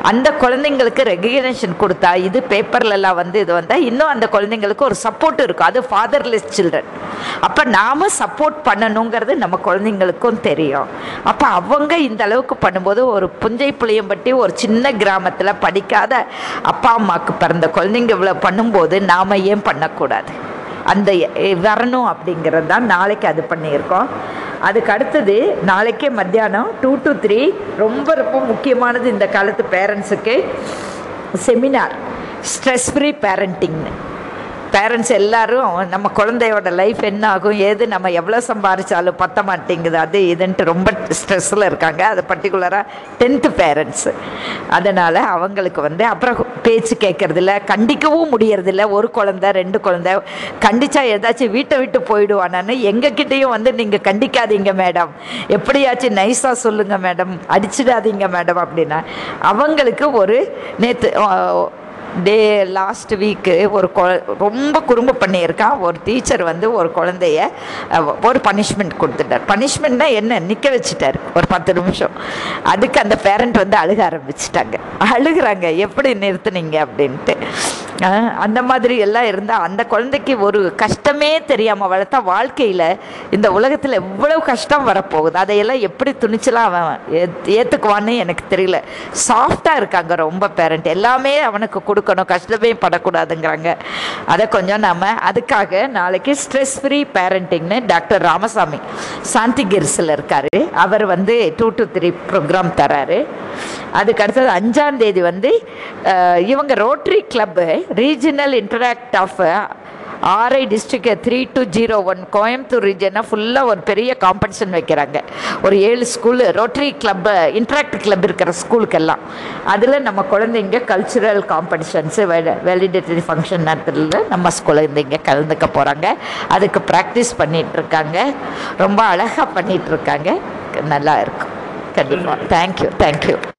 அந்த குழந்தைங்களுக்கு ரெகக்னேஷன் கொடுத்தா இது பேப்பர்லலாம் வந்து இது வந்தால் இன்னும் அந்த குழந்தைங்களுக்கு ஒரு சப்போர்ட் இருக்கும். அது ஃபாதர்லெஸ் சில்ட்ரன் அப்போ நாம் சப்போர்ட் பண்ணணுங்கிறது நம்ம குழந்தைங்களுக்கும் தெரியும். அப்போ அவங்க இந்த அளவுக்கு பண்ணும்போது ஒரு புஞ்சை புளியம்பட்டி ஒரு சின்ன கிராமத்தில் படிக்காத அப்பா அம்மாவுக்கு பிறந்த குழந்தைங்க இவ்வளோ பண்ணும்போது நாம் ஏன் பண்ணக்கூடாது? அந்த வரணும் அப்படிங்கிறது தான் நாளைக்கு அது பண்ணியிருக்கோம். அதுக்கு அடுத்தது நாளைக்கே மத்தியானம் டூ டு த்ரீ ரொம்ப ரொம்ப முக்கியமானது இந்த காலத்து பேரண்ட்ஸுக்கு செமினார் ஸ்ட்ரெஸ் ஃப்ரீ பேரண்டிங்னு பேரண்ட்ஸ் எல்லாரும் நம்ம குழந்தையோட லைஃப் என்ன ஆகும் ஏது நம்ம எவ்வளோ சம்பாரித்தாலும் பத்த மாட்டேங்குது அது இதுன்ட்டு ரொம்ப ஸ்ட்ரெஸ்ஸில் இருக்காங்க. அது பர்டிகுலராக டென்த்து பேரண்ட்ஸு அதனால் அவங்களுக்கு வந்து அப்புறம் பேச்சு கேட்கறதில்ல கண்டிக்கவும் முடியறதில்ல. ஒரு குழந்த ரெண்டு குழந்த கண்டிச்சா ஏதாச்சும் வீட்டை விட்டு போயிடுவானான்னு எங்ககிட்டேயும் வந்து நீங்கள் கண்டிக்காதீங்க மேடம் எப்படியாச்சும் நைஸாக சொல்லுங்கள் மேடம் அடிச்சிடாதீங்க மேடம் அப்படின்னா அவங்களுக்கு ஒரு நேற்று டே லாஸ்ட் வீக்கு ஒரு கொ ரொம்ப குறும்பு பண்ணியிருக்கான் ஒரு டீச்சர் வந்து ஒரு குழந்தைய ஒரு பனிஷ்மெண்ட் கொடுத்துட்டார். பனிஷ்மெண்ட்னா என்ன? நிற்க வச்சுட்டார். ஒரு பத்து நிமிஷம். அதுக்கு அந்த பேரண்ட் வந்து அழுக ஆரம்பிச்சிட்டாங்க. அழுகுறாங்க. எப்படி நிறுத்துனீங்க? அப்படின்ட்டு. அந்த மாதிரி எல்லாம் இருந்தால் அந்த குழந்தைக்கு ஒரு கஷ்டமே தெரியாமல் வளர்த்தா வாழ்க்கையில் இந்த உலகத்தில் எவ்வளவு கஷ்டம் வரப்போகுது. அதையெல்லாம் எப்படி துணிச்சலாம் அவன் ஏத்- எனக்கு தெரியல. சாஃப்டாக இருக்காங்க ரொம்ப பேரண்ட் எல்லாமே அவனுக்கு கொடுக்கணும் கஷ்டமே படக்கூடாதுங்கிறாங்க. அதை கொஞ்சம் நாம அதுக்காக நாளைக்கு ஸ்ட்ரெஸ் ஃப்ரீ பேரண்டிங்னு டாக்டர் ராமசாமி சாந்தி கிரிஸில் இருக்கார். அவர் வந்து டூ டு த்ரீ ப்ரோக்ராம் தராரு. அதுக்கு அடுத்தது அஞ்சாம் தேதி வந்து இவங்க rotary club regional interact of RI district three two zero one Coimbatore ரீஜனை ஃபுல்லாக ஒரு பெரிய காம்படிஷன் வைக்கிறாங்க. ஒரு ஏழு school rotary club interact club இருக்கிற ஸ்கூலுக்கெல்லாம் அதில் நம்ம குழந்தைங்க கல்ச்சுரல் காம்படிஷன்ஸு வேலிடேட்டரி ஃபங்க்ஷன் நேரத்தில் நம்ம குழந்தைங்க கலந்துக்க போகிறாங்க அதுக்கு ப்ராக்டிஸ் பண்ணிகிட்ருக்காங்க ரொம்ப அழகாக பண்ணிகிட்ருக்காங்க நல்லா இருக்கும். கண்டிப்பாக தேங்க்யூ தேங்க்யூ